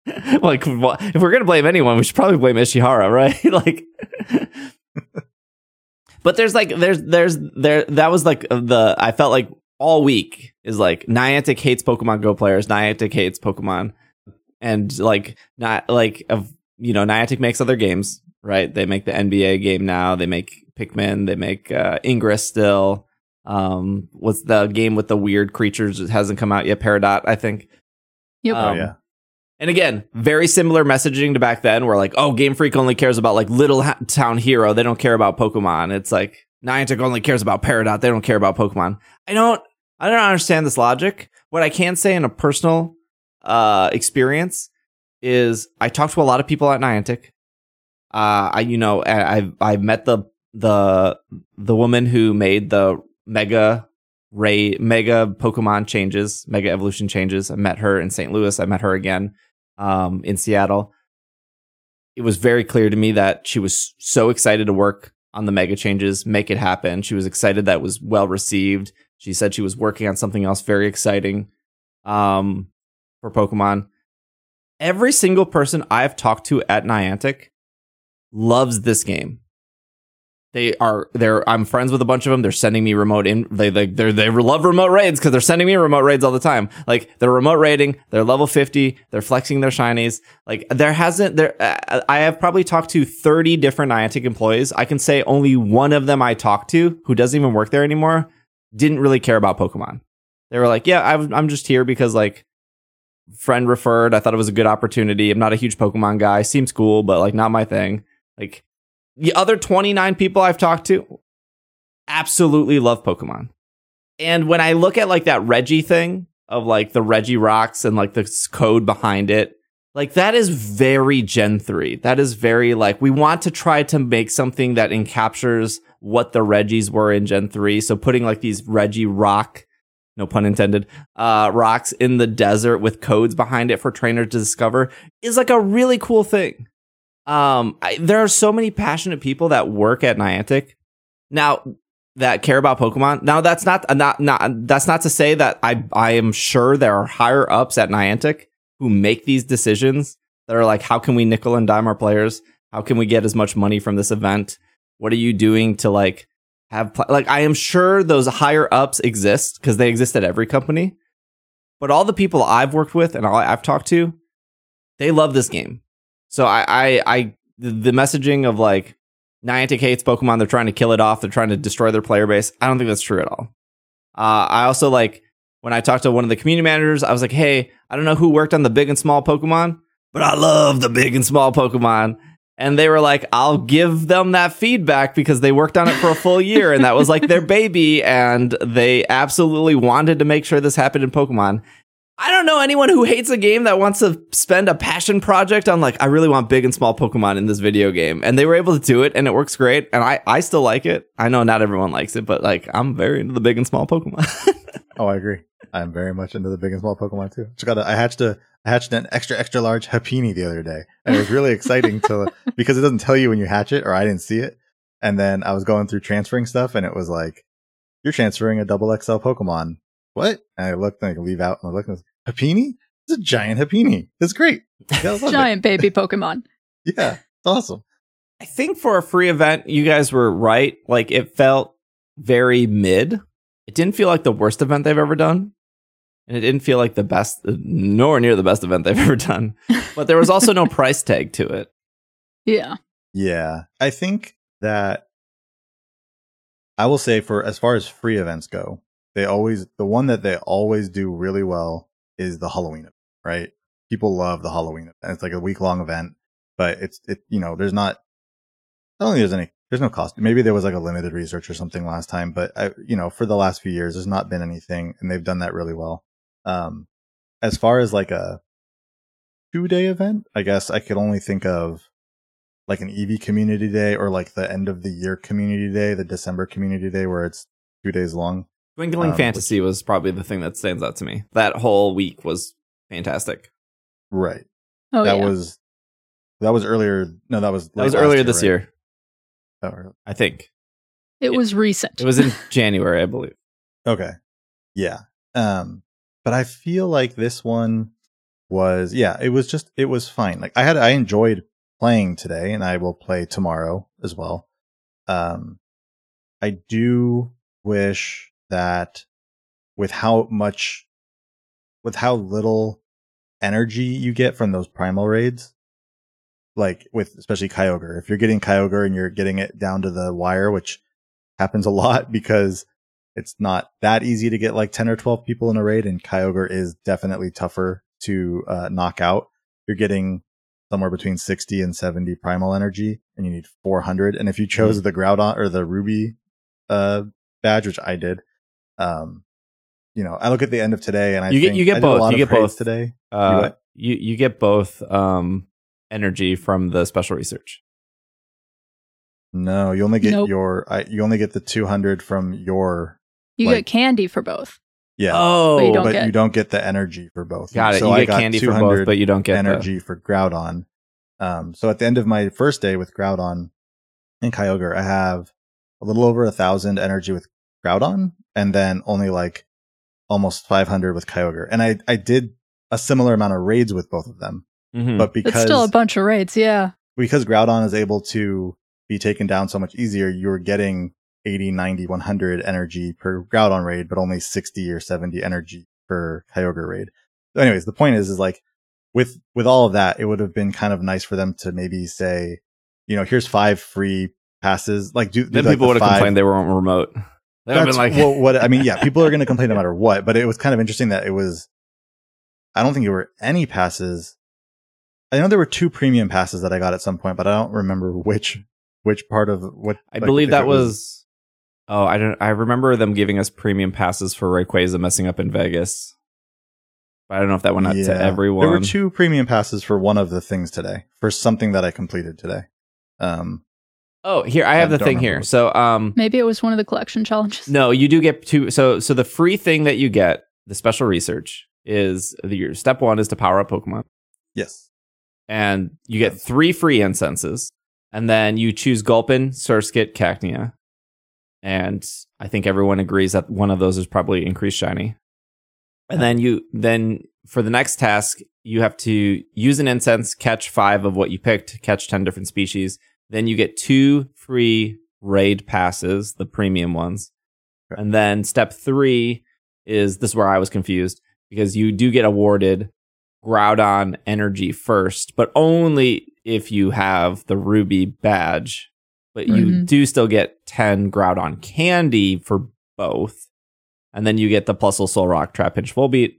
like, if we're gonna blame anyone, we should probably blame Ishihara, right? like, but there's like, there's, there's, there. That was like the. I felt like all week is like Niantic hates Pokemon Go players. Niantic hates Pokemon, and like not like of you know Niantic makes other games, right? They make the NBA game now. They make Pikmin. They make uh, Ingress still. Um, what's the game with the weird creatures? It hasn't come out yet. Peridot, I think. Yep. Um, oh yeah, And again, very similar messaging to back then, where like, oh, Game Freak only cares about like Little ha- Town Hero. They don't care about Pokemon. It's like Niantic only cares about Peridot. They don't care about Pokemon. I don't, I don't understand this logic. What I can say in a personal uh, experience is, I talked to a lot of people at Niantic. Uh, I, you know, I, I've met the the the woman who made the Mega Ray Mega Pokemon changes, Mega Evolution changes. I met her in St. Louis. I met her again um, in Seattle. It was very clear to me that she was so excited to work on the Mega changes, make it happen. She was excited that it was well received. She said she was working on something else very exciting um, for Pokemon. Every single person I've talked to at Niantic loves this game. They are they're I'm friends with a bunch of them. They're sending me remote in they they they they love remote raids because they're sending me remote raids all the time. Like they're remote raiding, they're level 50, they're flexing their shinies. Like there hasn't there uh, I have probably talked to 30 different Niantic employees. I can say only one of them I talked to who doesn't even work there anymore didn't really care about Pokemon. They were like, "Yeah, I'm I'm just here because like friend referred. I thought it was a good opportunity. I'm not a huge Pokemon guy. Seems cool, but like not my thing." Like the other 29 people I've talked to absolutely love Pokemon. And when I look at like that Regi thing of like the Regi rocks and like the code behind it, like that is very Gen 3. That is very like we want to try to make something that encaptures what the Regis were in Gen 3. So putting like these Regirock, no pun intended, uh, rocks in the desert with codes behind it for trainers to discover is like a really cool thing. Um, I, there are so many passionate people that work at Niantic now that care about Pokemon. Now that's not not not that's not to say that I I am sure there are higher ups at Niantic who make these decisions that are like, how can we nickel and dime our players? How can we get as much money from this event? What are you doing to like have pl- like I am sure those higher ups exist because they exist at every company. But all the people I've worked with and all I've talked to, they love this game. So I, I, I, the messaging of like Niantic hates Pokemon, they're trying to kill it off, they're trying to destroy their player base. I don't think that's true at all. Uh, I also like when I talked to one of the community managers, I was like, hey, I don't know who worked on the big and small Pokemon, but I love the big and small Pokemon. And they were like, I'll give them that feedback because they worked on it for a full year and that was like their baby. And they absolutely wanted to make sure this happened in Pokemon. I don't know anyone who hates a game that wants to spend a passion project on like I really want big and small Pokemon in this video game, and they were able to do it, and it works great, and I I still like it. I know not everyone likes it, but like I'm very into the big and small Pokemon. oh, I agree. I'm very much into the big and small Pokemon too. Just got I hatched a I hatched an extra extra large Happiny the other day, and it was really exciting to because it doesn't tell you when you hatch it, or I didn't see it. And then I was going through transferring stuff, and it was like, "You're transferring a double XL Pokemon." What? And I looked and I leave out and I look and Happiny? It's a giant Happiny. It's great. Yeah, giant baby Pokemon. yeah, it's awesome. I think for a free event, you guys were right. Like it felt very mid. It didn't feel like the worst event they've ever done. And it didn't feel like the best, nor near the best event they've ever done. But there was also no price tag to it. Yeah. Yeah. I think that I will say for as far as free events go, they always the one that they always do really well is the Halloween event, right? People love the Halloween event. It's like a week long event, but it's it you know there's not I don't think there's any there's no cost. Maybe there was like a limited research or something last time, but I, you know for the last few years there's not been anything, and they've done that really well. Um, as far as like a two day event, I guess I could only think of like an EV community day or like the end of the year community day, the December community day where it's two days long. Dwindling um, Fantasy which, was probably the thing that stands out to me. That whole week was fantastic. Right. Oh, that yeah. was that was earlier. No, that was that was earlier year, this right? year. Oh, I think it, it was recent. It was in January, I believe. Okay. Yeah. Um, but I feel like this one was yeah, it was just it was fine. Like I had I enjoyed playing today, and I will play tomorrow as well. Um, I do wish that with how much, with how little energy you get from those primal raids, like with especially Kyogre, if you're getting Kyogre and you're getting it down to the wire, which happens a lot because it's not that easy to get like 10 or 12 people in a raid and Kyogre is definitely tougher to uh, knock out. You're getting somewhere between 60 and 70 primal energy and you need 400. And if you chose mm-hmm. the Groudon or the Ruby uh, badge, which I did, um, you know, I look at the end of today and I you get you get both. You get both today. Uh, you you get both um, energy from the special research. No, you only get Nope. your I, you only get the 200 from your You Like- get candy for both. Yeah, Oh, But you don't but get- you don't get the energy for both. got it. So you I get got candy for 200 both, but you don't get the- energy for Groudon. Um, so at the end of my first day with Groudon and Kyogre, I have a little over a thousand energy with Groudon, and then only like almost 500 with Kyogre. And I I did a similar amount of raids with both of them, Mhm. but It's because still a bunch of raids, yeah. because Groudon is able to be taken down so much easier, you're getting 80, 90, 100 energy per Groudon raid, but only 60 or 70 energy per Kyogre raid. So anyways, the point is, is like with, with all of that, it would have been kind of nice for them to maybe say, you know, here's five free passes. Like do, do then like people the would have five- complained they weren't remote. They would have That's like, well, what I mean. Yeah, people are going to complain no matter what, but it was kind of interesting that it was. I don't think there were any passes. I know there were two premium passes that I got at some point, but I don't remember which which part of what. I like, believe that it was. Oh, I don't. I remember them giving us premium passes for Rayquaza messing up in Vegas. But I don't know if that went out Yeah. to everyone. There were two premium passes for one of the things today for something that I completed today. Um, Oh, here I I have the thing here. So, um, Maybe it was one of the collection challenges. no, you do get two. So, so the free thing that you get, the special research, is the, your step one is to power up Pokemon, yes, and you get three free incenses, and then you choose Gulpin, Surskit, Cacnea, and I think everyone agrees that one of those is probably increased shiny. And then you then for the next task, you have to use an incense, catch five of what you picked, catch ten different species. Then you get two free raid passes, the premium ones. Okay. And then step three is this is where I was confused because you do get awarded Groudon energy first, but only if you have the ruby badge. But you Mhm. do still get 10 Groudon candy for both. And then you get the Plusle Solrock Trap Pinch Volbeat.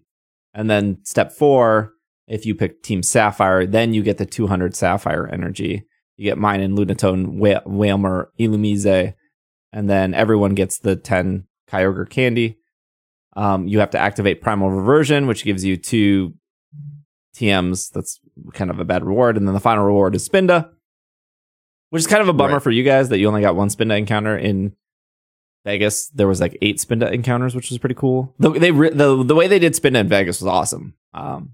And then step four, if you pick Team Sapphire, then you get the 200 Sapphire energy. You get Minun and Lunatone, Wailmer, Illumise, and then everyone gets the 10 Kyogre candy. Um, you have to activate Primal Reversion, which gives you two TMs. That's kind of a bad reward. And then the final reward is Spinda, which is kind of a bummer Right. for you guys that you only got one Spinda encounter in Vegas. There was like eight Spinda encounters, which was pretty cool. The, they re- the the way they did Spinda in Vegas was awesome. Um,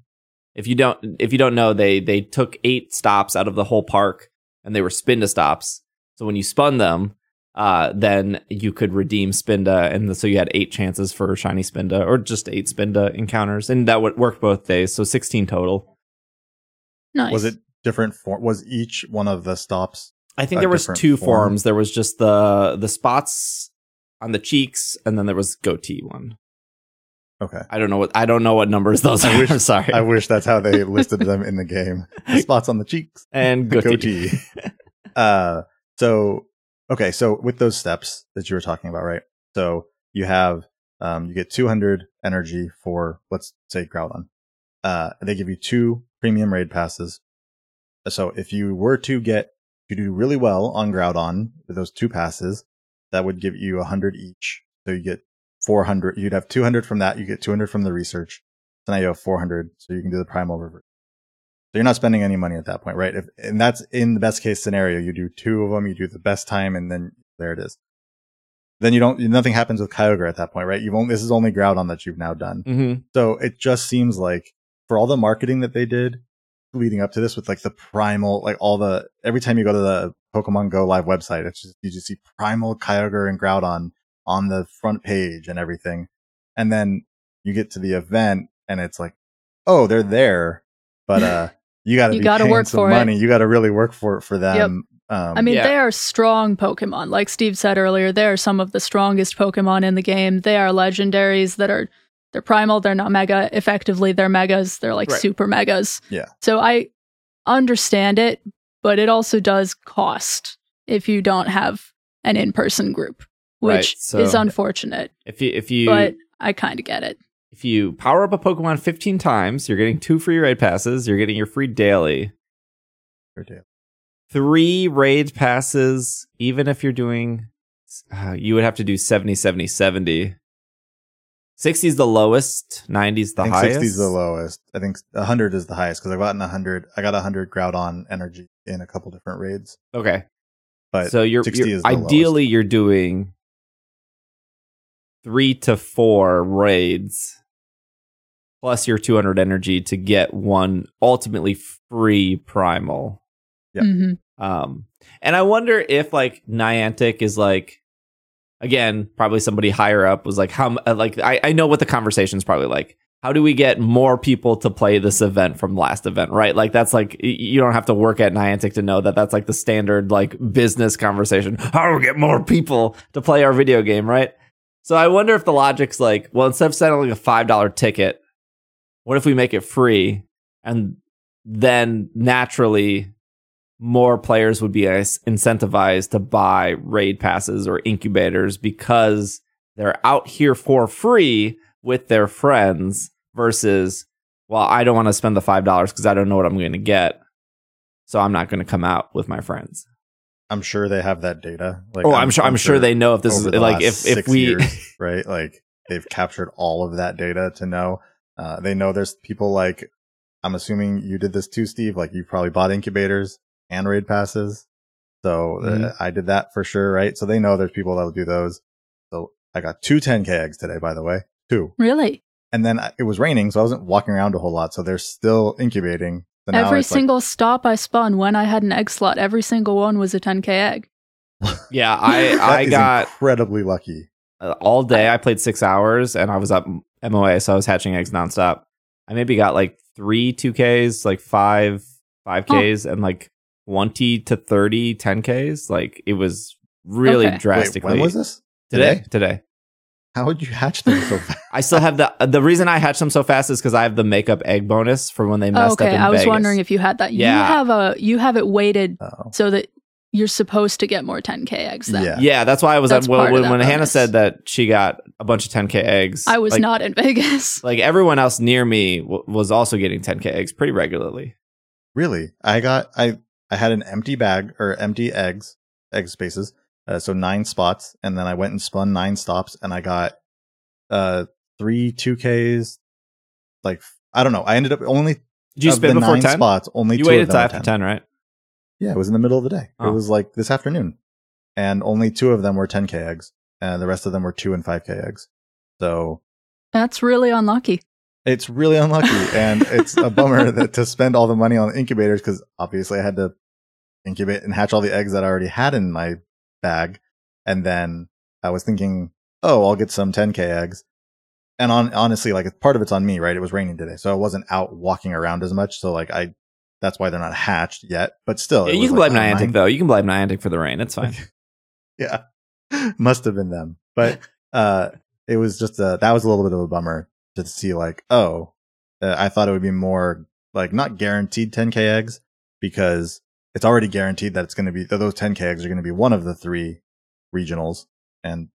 if you don't if you don't know, they they took eight stops out of the whole park and they were Spinda stops. So when you spun them, uh, then you could redeem Spinda, and so you had eight chances for shiny Spinda, or just eight Spinda encounters, and that would work both days, so sixteen total. Nice. was it different form? Was each one of the stops? I think A there was two form? forms. There was just the the spots on the cheeks, and then there was goatee one. Okay, I don't know what I don't know what numbers those I are. wish- I'm sorry. I wish that's how they listed them in the game. The spots on the cheeks. and The goatee. goatee. uh so okay so with those steps that you were talking about right so you have um you get 200 energy for let's say groudon uh they give you two premium raid passes so if you were to get to do really well on groudon with those two passes that would give you 100 each so you get 400 you'd have 200 from that you get 200 from the research so now you have 400 so you can do the primal reverse so you're not spending any money at that point, right? If, and that's in the best case scenario. You do two of them, you do the best time, and then there it is. Then you don't, nothing happens with Kyogre at that point, right? You've only, this is only Groudon that you've now done. hmm So it just seems like for all the marketing that they did leading up to this with like the primal, like all the, every time you go to the Pokemon Go live website, it's just, you just see primal Kyogre and Groudon on the front page and everything. And then you get to the event and it's like, oh, they're there, but, uh, you gotta You be gotta paying work some for it. money. You gotta really work for it for them. Um, I mean, Yeah. they are strong Pokemon. Like Steve said earlier, they are some of the strongest Pokemon in the game. They are legendaries that are they're primal, they're not mega. Effectively, they're megas. They're like Right. super megas. Yeah. So I understand it, but it also does cost if you don't have an in-person group, which Right, so- is unfortunate. If you if you but I kind of get it. if you power up a Pokemon 15 times, you're getting two free raid passes. You're getting your free daily. Three raid passes, even if you're doing, uh, you would have to do 70, 70, 70. 60 is the lowest, 90 is the I think highest. 60 is the lowest. I think 100 is the highest because I've gotten 100. I got 100 Groudon energy in a couple different raids. Okay. But so you're, 60 you're is the ideally lowest. you're doing three to four raids plus your 200 energy to get one ultimately free primal. Yep. Mhm. Um, and I wonder if like Niantic is like, again, probably somebody higher up was like, how, uh, like, I, I know what the conversation's probably like. How do we get more people to play this event from last event, right? Like, that's like, you don't have to work at Niantic to know that that's like the standard, like, business conversation. How do we get more people to play our video game, right? So I wonder if the logic's like, well, instead of selling a $5 ticket, what if we make it free? And then naturally, more players would be incentivized to buy raid passes or incubators because they're out here for free with their friends versus well i don't want to spend the five dollars because i don't know what i'm going to get so i'm not going to come out with my friends I'm sure they have that data. Like, oh i'm, sure i'm sure they know if this is like if if we years, right, like they've captured all of that data to know. Uh, they know there's people like I'm assuming you did this too, Steve. Like you probably bought incubators and raid passes. So uh, Mhm. I did that for sure, right? So they know there's people that'll do those. So I got two 10k eggs today, by the way, two. Really? And then I- it was raining, so I wasn't walking around a whole lot. So they're still incubating. So now every it's like- single stop I spun when I had an egg slot, every single one was a 10k egg. yeah i that i is got incredibly lucky. uh, all day. I played six hours and I was up MOA, so I was hatching eggs nonstop. I maybe got like three 2Ks, like five 5Ks, and like 20 to 30 10Ks. Like it was really Okay. Drastically. Wait, when was this? today? Today. How would you hatch them so fast? I still have the the reason I hatch them so fast is because I have the makeup egg bonus for when they messed up okay, I was Vegas. wondering if you had that. Yeah. You have a you have it weighted Oh. so that you're supposed to get more 10k eggs then. Yeah. Yeah, that's why I was That's when, part of when, when Hannah said that she got a bunch of 10k eggs. I was like, not in Vegas. like everyone else near me w- was also getting 10k eggs pretty regularly. Really? I got I I had an empty bag or empty eggs, egg spaces. Uh, so nine spots, and then I went and spun nine stops, and I got uh three two Ks. Like I don't know. I ended up only Did you spin before nine 10? spots. Only You two waited of them after 10. 10, right? Yeah, it was in the middle of the day. Oh. It was like this afternoon, and only two of them were 10k eggs, and the rest of them were two and 5k eggs. So That's really unlucky. it's really unlucky and it's a bummer that to spend all the money on incubators because obviously i had to incubate and hatch all the eggs that i already had in my bag. And then i was thinking oh i'll get some 10k eggs. And on honestly like part of it's on me right? It was raining today so i wasn't out walking around as much. So like i that's why they're not hatched yet. But still Yeah, you can like, blame Niantic nine- though. You can blame Niantic for the rain. It's fine. yeah. Must have been them. But uh it was just a that was a little bit of a bummer to see like oh uh, i thought it would be more like not guaranteed 10k eggs because it's already guaranteed that it's going to be that those 10k eggs are going to be one of the three regionals and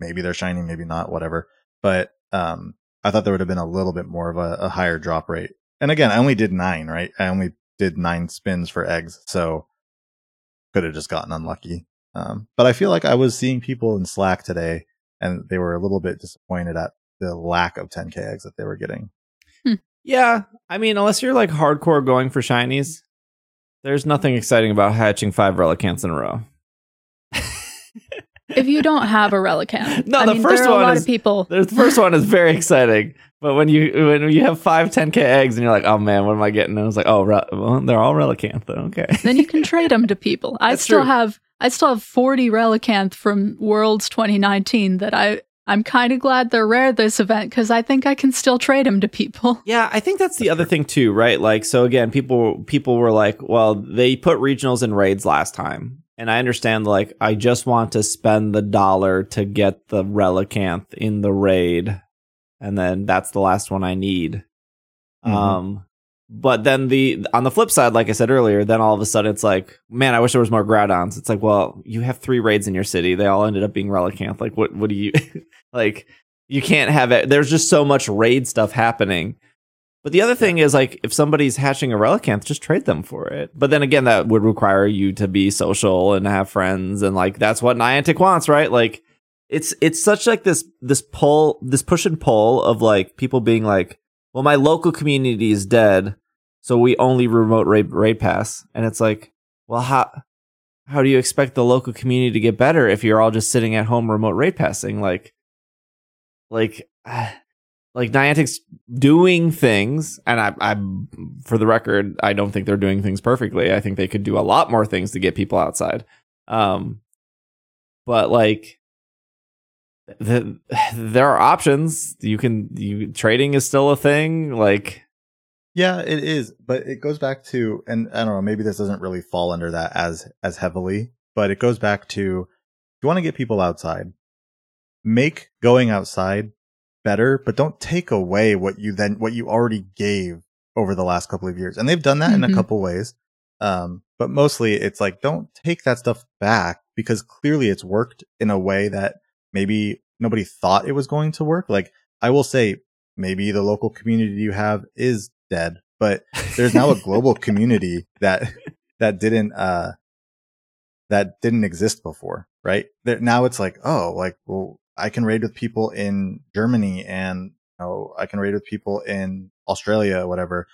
maybe they're shiny maybe not whatever. But um i thought there would have been a little bit more of a, a higher drop rate. And again i only did nine right? I only did nine spins for eggs so could have just gotten unlucky. Um, but I feel like I was seeing people in Slack today, and they were a little bit disappointed at the lack of 10k eggs that they were getting. yeah, I mean, unless you're like hardcore going for shinies, there's nothing exciting about hatching five Relicanths in a row. If you don't have a Relicanth, No, I the mean, first there are a one lot is- of people. The first one is very exciting, but when you when you have five 10k eggs and you're like, oh man, what am I getting? And I was like, oh, re- well, they're all Relicanth. though. Okay. Then you can trade them to people. I That's still true. have I still have 40 Relicanth from Worlds 2019 that I I'm kind of glad they're rare this event because I think I can still trade them to people. Yeah, I think that's the other thing too, right? Like, so again, people people were like, well, they put regionals in raids last time, and I understand. Like, I just want to spend the dollar to get the Relicanth in the raid, and then that's the last one I need. Mhm. Um, but then the on the flip side, like I said earlier, then all of a sudden it's like, man, I wish there was more Groudons. It's like, well, you have three raids in your city. They all ended up being Relicanth. Like, what? What do you like? You can't have it. There's just so much raid stuff happening. But the other thing is like if somebody's hatching a relicanth, just trade them for it. But then again, that would require you to be social and have friends, and like that's what Niantic wants, right? Like it's it's such like this this pull, this push and pull of like people being like, well, my local community is dead, so we only remote raid, raid pass, and it's like, well, how how do you expect the local community to get better if you're all just sitting at home remote raid passing? Like like like Niantic's doing things, and I, I, for the record, I don't think they're doing things perfectly. I think they could do a lot more things to get people outside. Um, but like, the, there are options. You can, you trading is still a thing. Like, yeah, it is, but it goes back to, and I don't know, maybe this doesn't really fall under that as as heavily, but it goes back to, you want to get people outside, make going outside better, but don't take away what you then what you already gave over the last couple of years. And they've done that mm-hmm. in a mm-hmm. couple ways. Um, but mostly it's like don't take that stuff back because clearly it's worked in a way that maybe nobody thought it was going to work. Like I will say maybe the local community you have is dead, but there's now a global community that that didn't uh that didn't exist before, right? There, now it's like, oh, like, well, I can raid with people in Germany and you know, I can raid with people in Australia, whatever.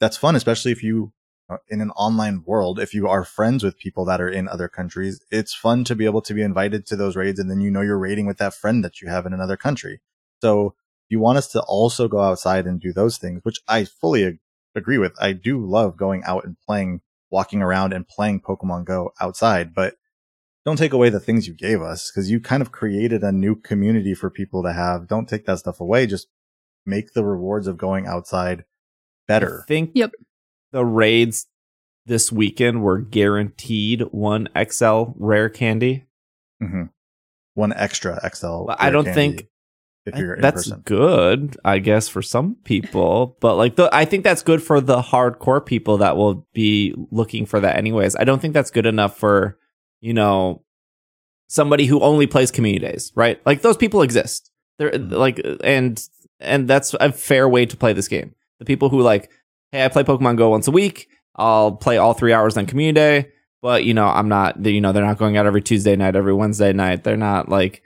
That's fun, especially if you Uh, in an online world, if you are friends with people that are in other countries, it's fun to be able to be invited to those raids and then you know you're raiding with that friend that you have in another country. So you want us to also go outside and do those things, which I fully ag- agree with. I do love going out and playing, walking around and playing Pokemon Go outside, but don't take away the things you gave us because you kind of created a new community for people to have. Don't take that stuff away. Just make the rewards of going outside better. I think yep. The raids this weekend were guaranteed one XL rare candy. Mm-hmm. One extra XL. I don't think if you're that's person. good, I guess, for some people. but like, the, I think that's good for the hardcore people that will be looking for that anyways. I don't think that's good enough for, you know, somebody who only plays community days, right? Like those people exist. They're mm-hmm. like, and and that's a fair way to play this game. The people who like, hey, I play Pokemon Go once a week. I'll play all three hours on community day, but you know, I'm not. You know, they're not going out every Tuesday night, every Wednesday night. They're not like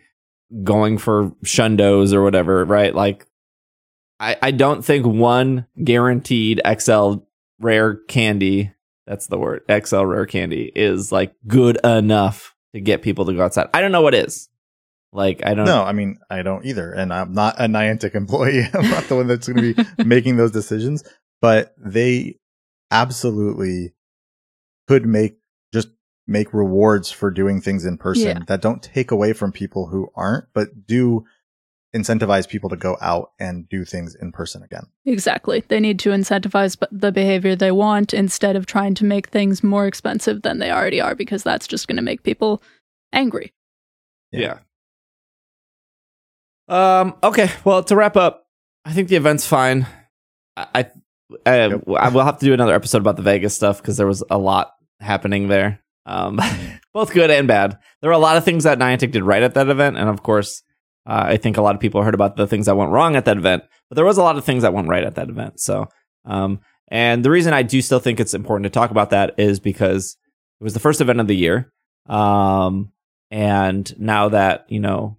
going for shundos or whatever, right? Like, I, I don't think one guaranteed XL rare candy, that's the word, XL rare candy, is like good enough to get people to go outside. I don't know what is. Like, I don't No, I mean, I don't either. And I'm not a Niantic employee. I'm not the one that's going to be making those decisions, but they absolutely could make just make rewards for doing things in person yeah. that don't take away from people who aren't, but do incentivize people to go out and do things in person again. Exactly. They need to incentivize the behavior they want instead of trying to make things more expensive than they already are because that's just going to make people angry. Yeah. yeah. Um okay, well to wrap up, I think the event's fine. I I, yep. I will have to do another episode about the Vegas stuff because there was a lot happening there. Um, both good and bad. There were a lot of things that Niantic did right at that event, and of course, uh, I think a lot of people heard about the things that went wrong at that event. But there was a lot of things that went right at that event. So, um, and the reason I do still think it's important to talk about that is because it was the first event of the year, um, and now that you know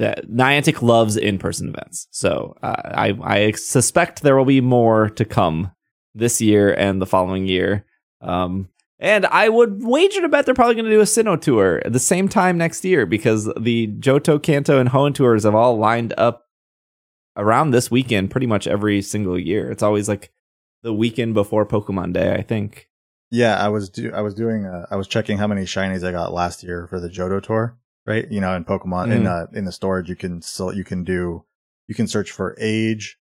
that Niantic loves in-person events, so uh, I I suspect there will be more to come this year and the following year. Um, and I would wager to bet they're probably going to do a Sinnoh tour at the same time next year because the Johto, Kanto, and Hoenn tours have all lined up around this weekend pretty much every single year. It's always like the weekend before Pokemon Day, I think. Yeah, I was do I was doing uh, I was checking how many shinies I got last year for the Johto tour, right? You know, in Pokemon mm. in uh, in the storage you can still you can do you can search for age,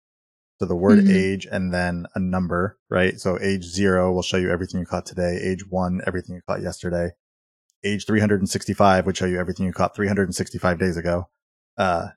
so the word mm-hmm. age and then a number, right? So age zero will show you everything you caught today. Age one, everything you caught yesterday. Age 365 would show you everything you caught 365 days ago. Uh,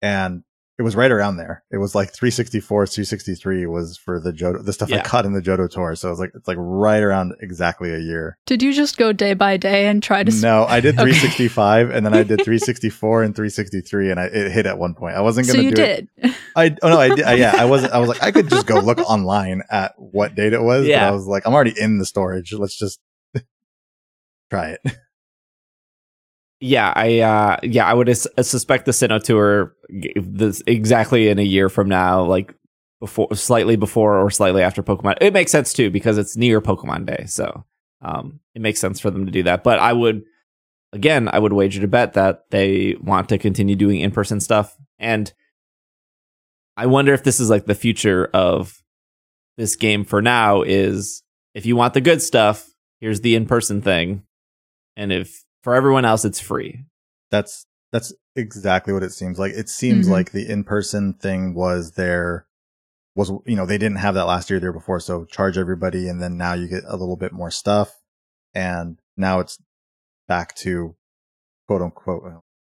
and it was right around there. It was like 364, 263 was for the Johto, the stuff yeah. I caught in the Johto tour. So it was like, it's like right around exactly a year. Did you just go day by day and try to? No, I did 365 okay. and then I did 364 and 363 and I, it hit at one point. I wasn't going to so do did. it. I, oh no, I did. I, yeah, I wasn't, I was like, I could just go look online at what date it was. Yeah. I was like, I'm already in the storage. Let's just try it yeah, I uh, yeah, I would as- suspect the Sinnoh tour this exactly in a year from now, like before, slightly before or slightly after Pokemon. It makes sense too because it's near Pokemon Day, so um, it makes sense for them to do that. But I would, again, I would wager to bet that they want to continue doing in person stuff. And I wonder if this is like the future of this game for now is if you want the good stuff, here's the in-person thing. And if for everyone else it's free. That's that's exactly what it seems like. It seems Mhm. like the in-person thing was there was you know, they didn't have that last year there before, so charge everybody and then now you get a little bit more stuff and now it's back to quote unquote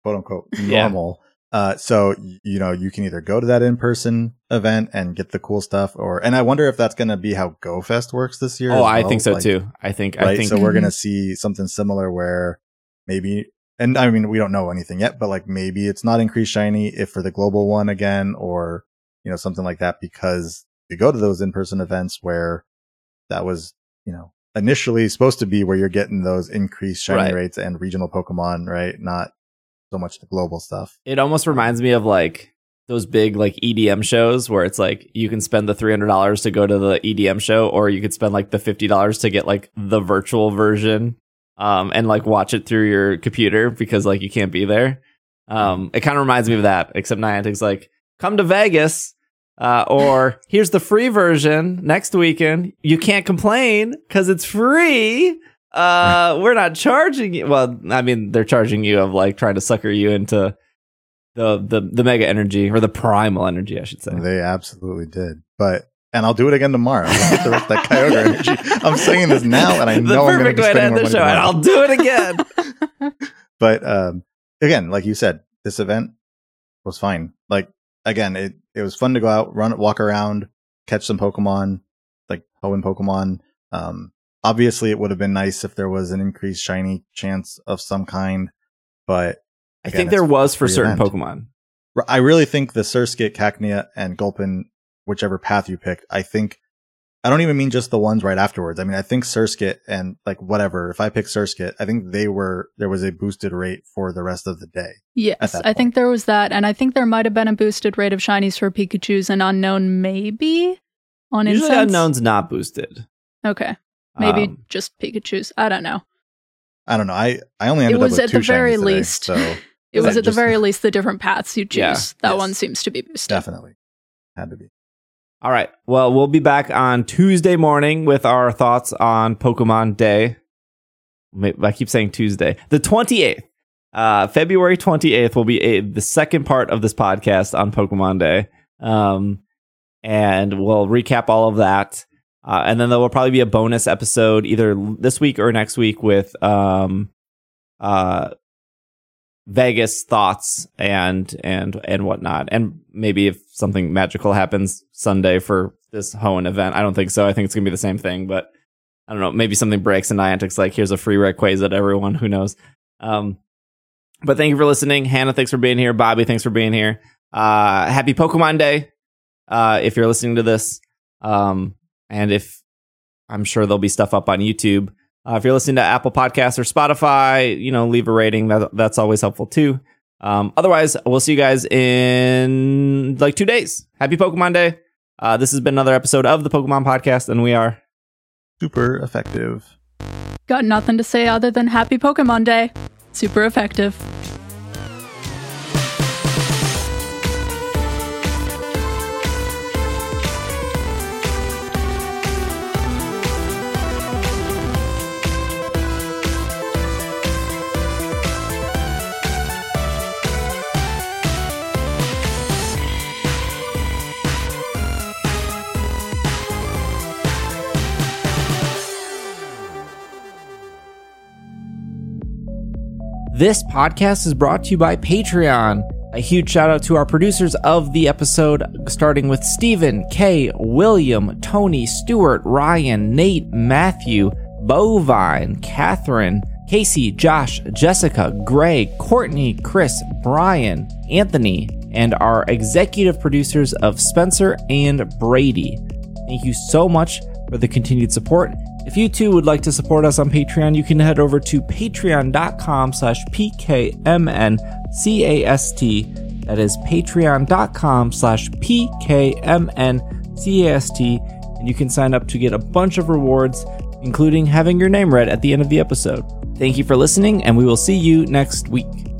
quote unquote Yeah. normal. Uh so you know, you can either go to that in-person event and get the cool stuff or and I wonder if that's going to be how GoFest works this year. Oh, as I think so Like, too. I think I think so we're Mhm. gonna see something similar where maybe, and I mean, we don't know anything yet, but like maybe it's not increased shiny if for the global one again, or you know something like that, because you go to those in-person events where that was you know initially supposed to be where you're getting those increased shiny Right. rates and regional Pokemon, right? Not so much the global stuff. it almost reminds me of like those big like EDM shows where it's like you can spend the three hundred dollars to go to the EDM show, or you could spend like the fifty dollars to get like the virtual version, um, and like watch it through your computer because like you can't be there. Um, it kind of reminds me of that, except Niantic's like, come to Vegas, uh, or here's the free version next weekend. You can't complain because it's free. Uh, we're not charging you. Well, I mean, they're charging you of like trying to sucker you into the the the mega energy or the primal energy, I should say. They absolutely did, but. And I'll do it again tomorrow. Get the rest of that Kyogre energy. I'm saying this now, and I the know I'm going to perfect be way to spending end more the money show, and tomorrow. I'll do it again. but um again like you said this event was fine like again it it was fun to go out run walk around catch some pokemon like Hoenn pokemon um obviously it would have been nice if there was an increased shiny chance of some kind but I think there was for certain event. Pokemon. I really think the surskit cacnea and gulpin whichever path you picked i think I don't even mean just the ones right afterwards. I mean, I think Surskit and like whatever. If I pick Surskit, I think they were there was a boosted rate for the rest of the day. Yes, I think there was that, and I think there might have been a boosted rate of shinies for Pikachu's and Unown, maybe on Usually incense. Unown's not boosted. Okay, maybe Um, just Pikachu's. I don't know. I don't know. I I only ended was up with at two the very shinies today, least. so It Is was that at the very least the different paths you choose. Yeah, that yes. one seems to be boosted. definitely had to be. All right. Well, we'll be back on Tuesday morning with our thoughts on Pokemon Day. I keep saying Tuesday. The 28th. Uh, February 28th will be a, the second part of this podcast on Pokemon Day. Um, and we'll recap all of that. Uh, and then there will probably be a bonus episode either this week or next week with um, uh, Vegas thoughts and and and whatnot, and maybe if something magical happens Sunday for this Hoenn event, I don't think so. I think it's gonna be the same thing, but I don't know. Maybe something breaks and Niantic's like, here's a free to everyone. Who knows? Um, but thank you for listening, Hannah. Thanks for being here. Bobby, thanks for being here. Uh, happy Pokemon Day. Uh, if you're listening to this, um, and if I'm sure there'll be stuff up on YouTube. Uh, if you're listening to Apple Podcasts or Spotify, you know, leave a rating. That, that's always helpful too. Um, otherwise, we'll see you guys in like two days. Happy Pokemon Day. Uh, this has been another episode of the Pokemon Podcast, and we are Super effective. Got nothing to say other than Happy Pokemon Day. Super effective. This podcast is brought to you by Patreon. A huge shout out to our producers of the episode, starting with Stephen, Kay, William, Tony, Stewart, Ryan, Nate, Matthew, Bovine, Catherine, Casey, Josh, Jessica, Gray, Courtney, Chris, Brian, Anthony, and our executive producers of Spencer and Brady. Thank you so much for the continued support. If you too would like to support us on Patreon, you can head over to patreon.com slash pkmncast. That is patreon.com slash pkmncast. And you can sign up to get a bunch of rewards, including having your name read at the end of the episode. Thank you for listening, and we will see you next week.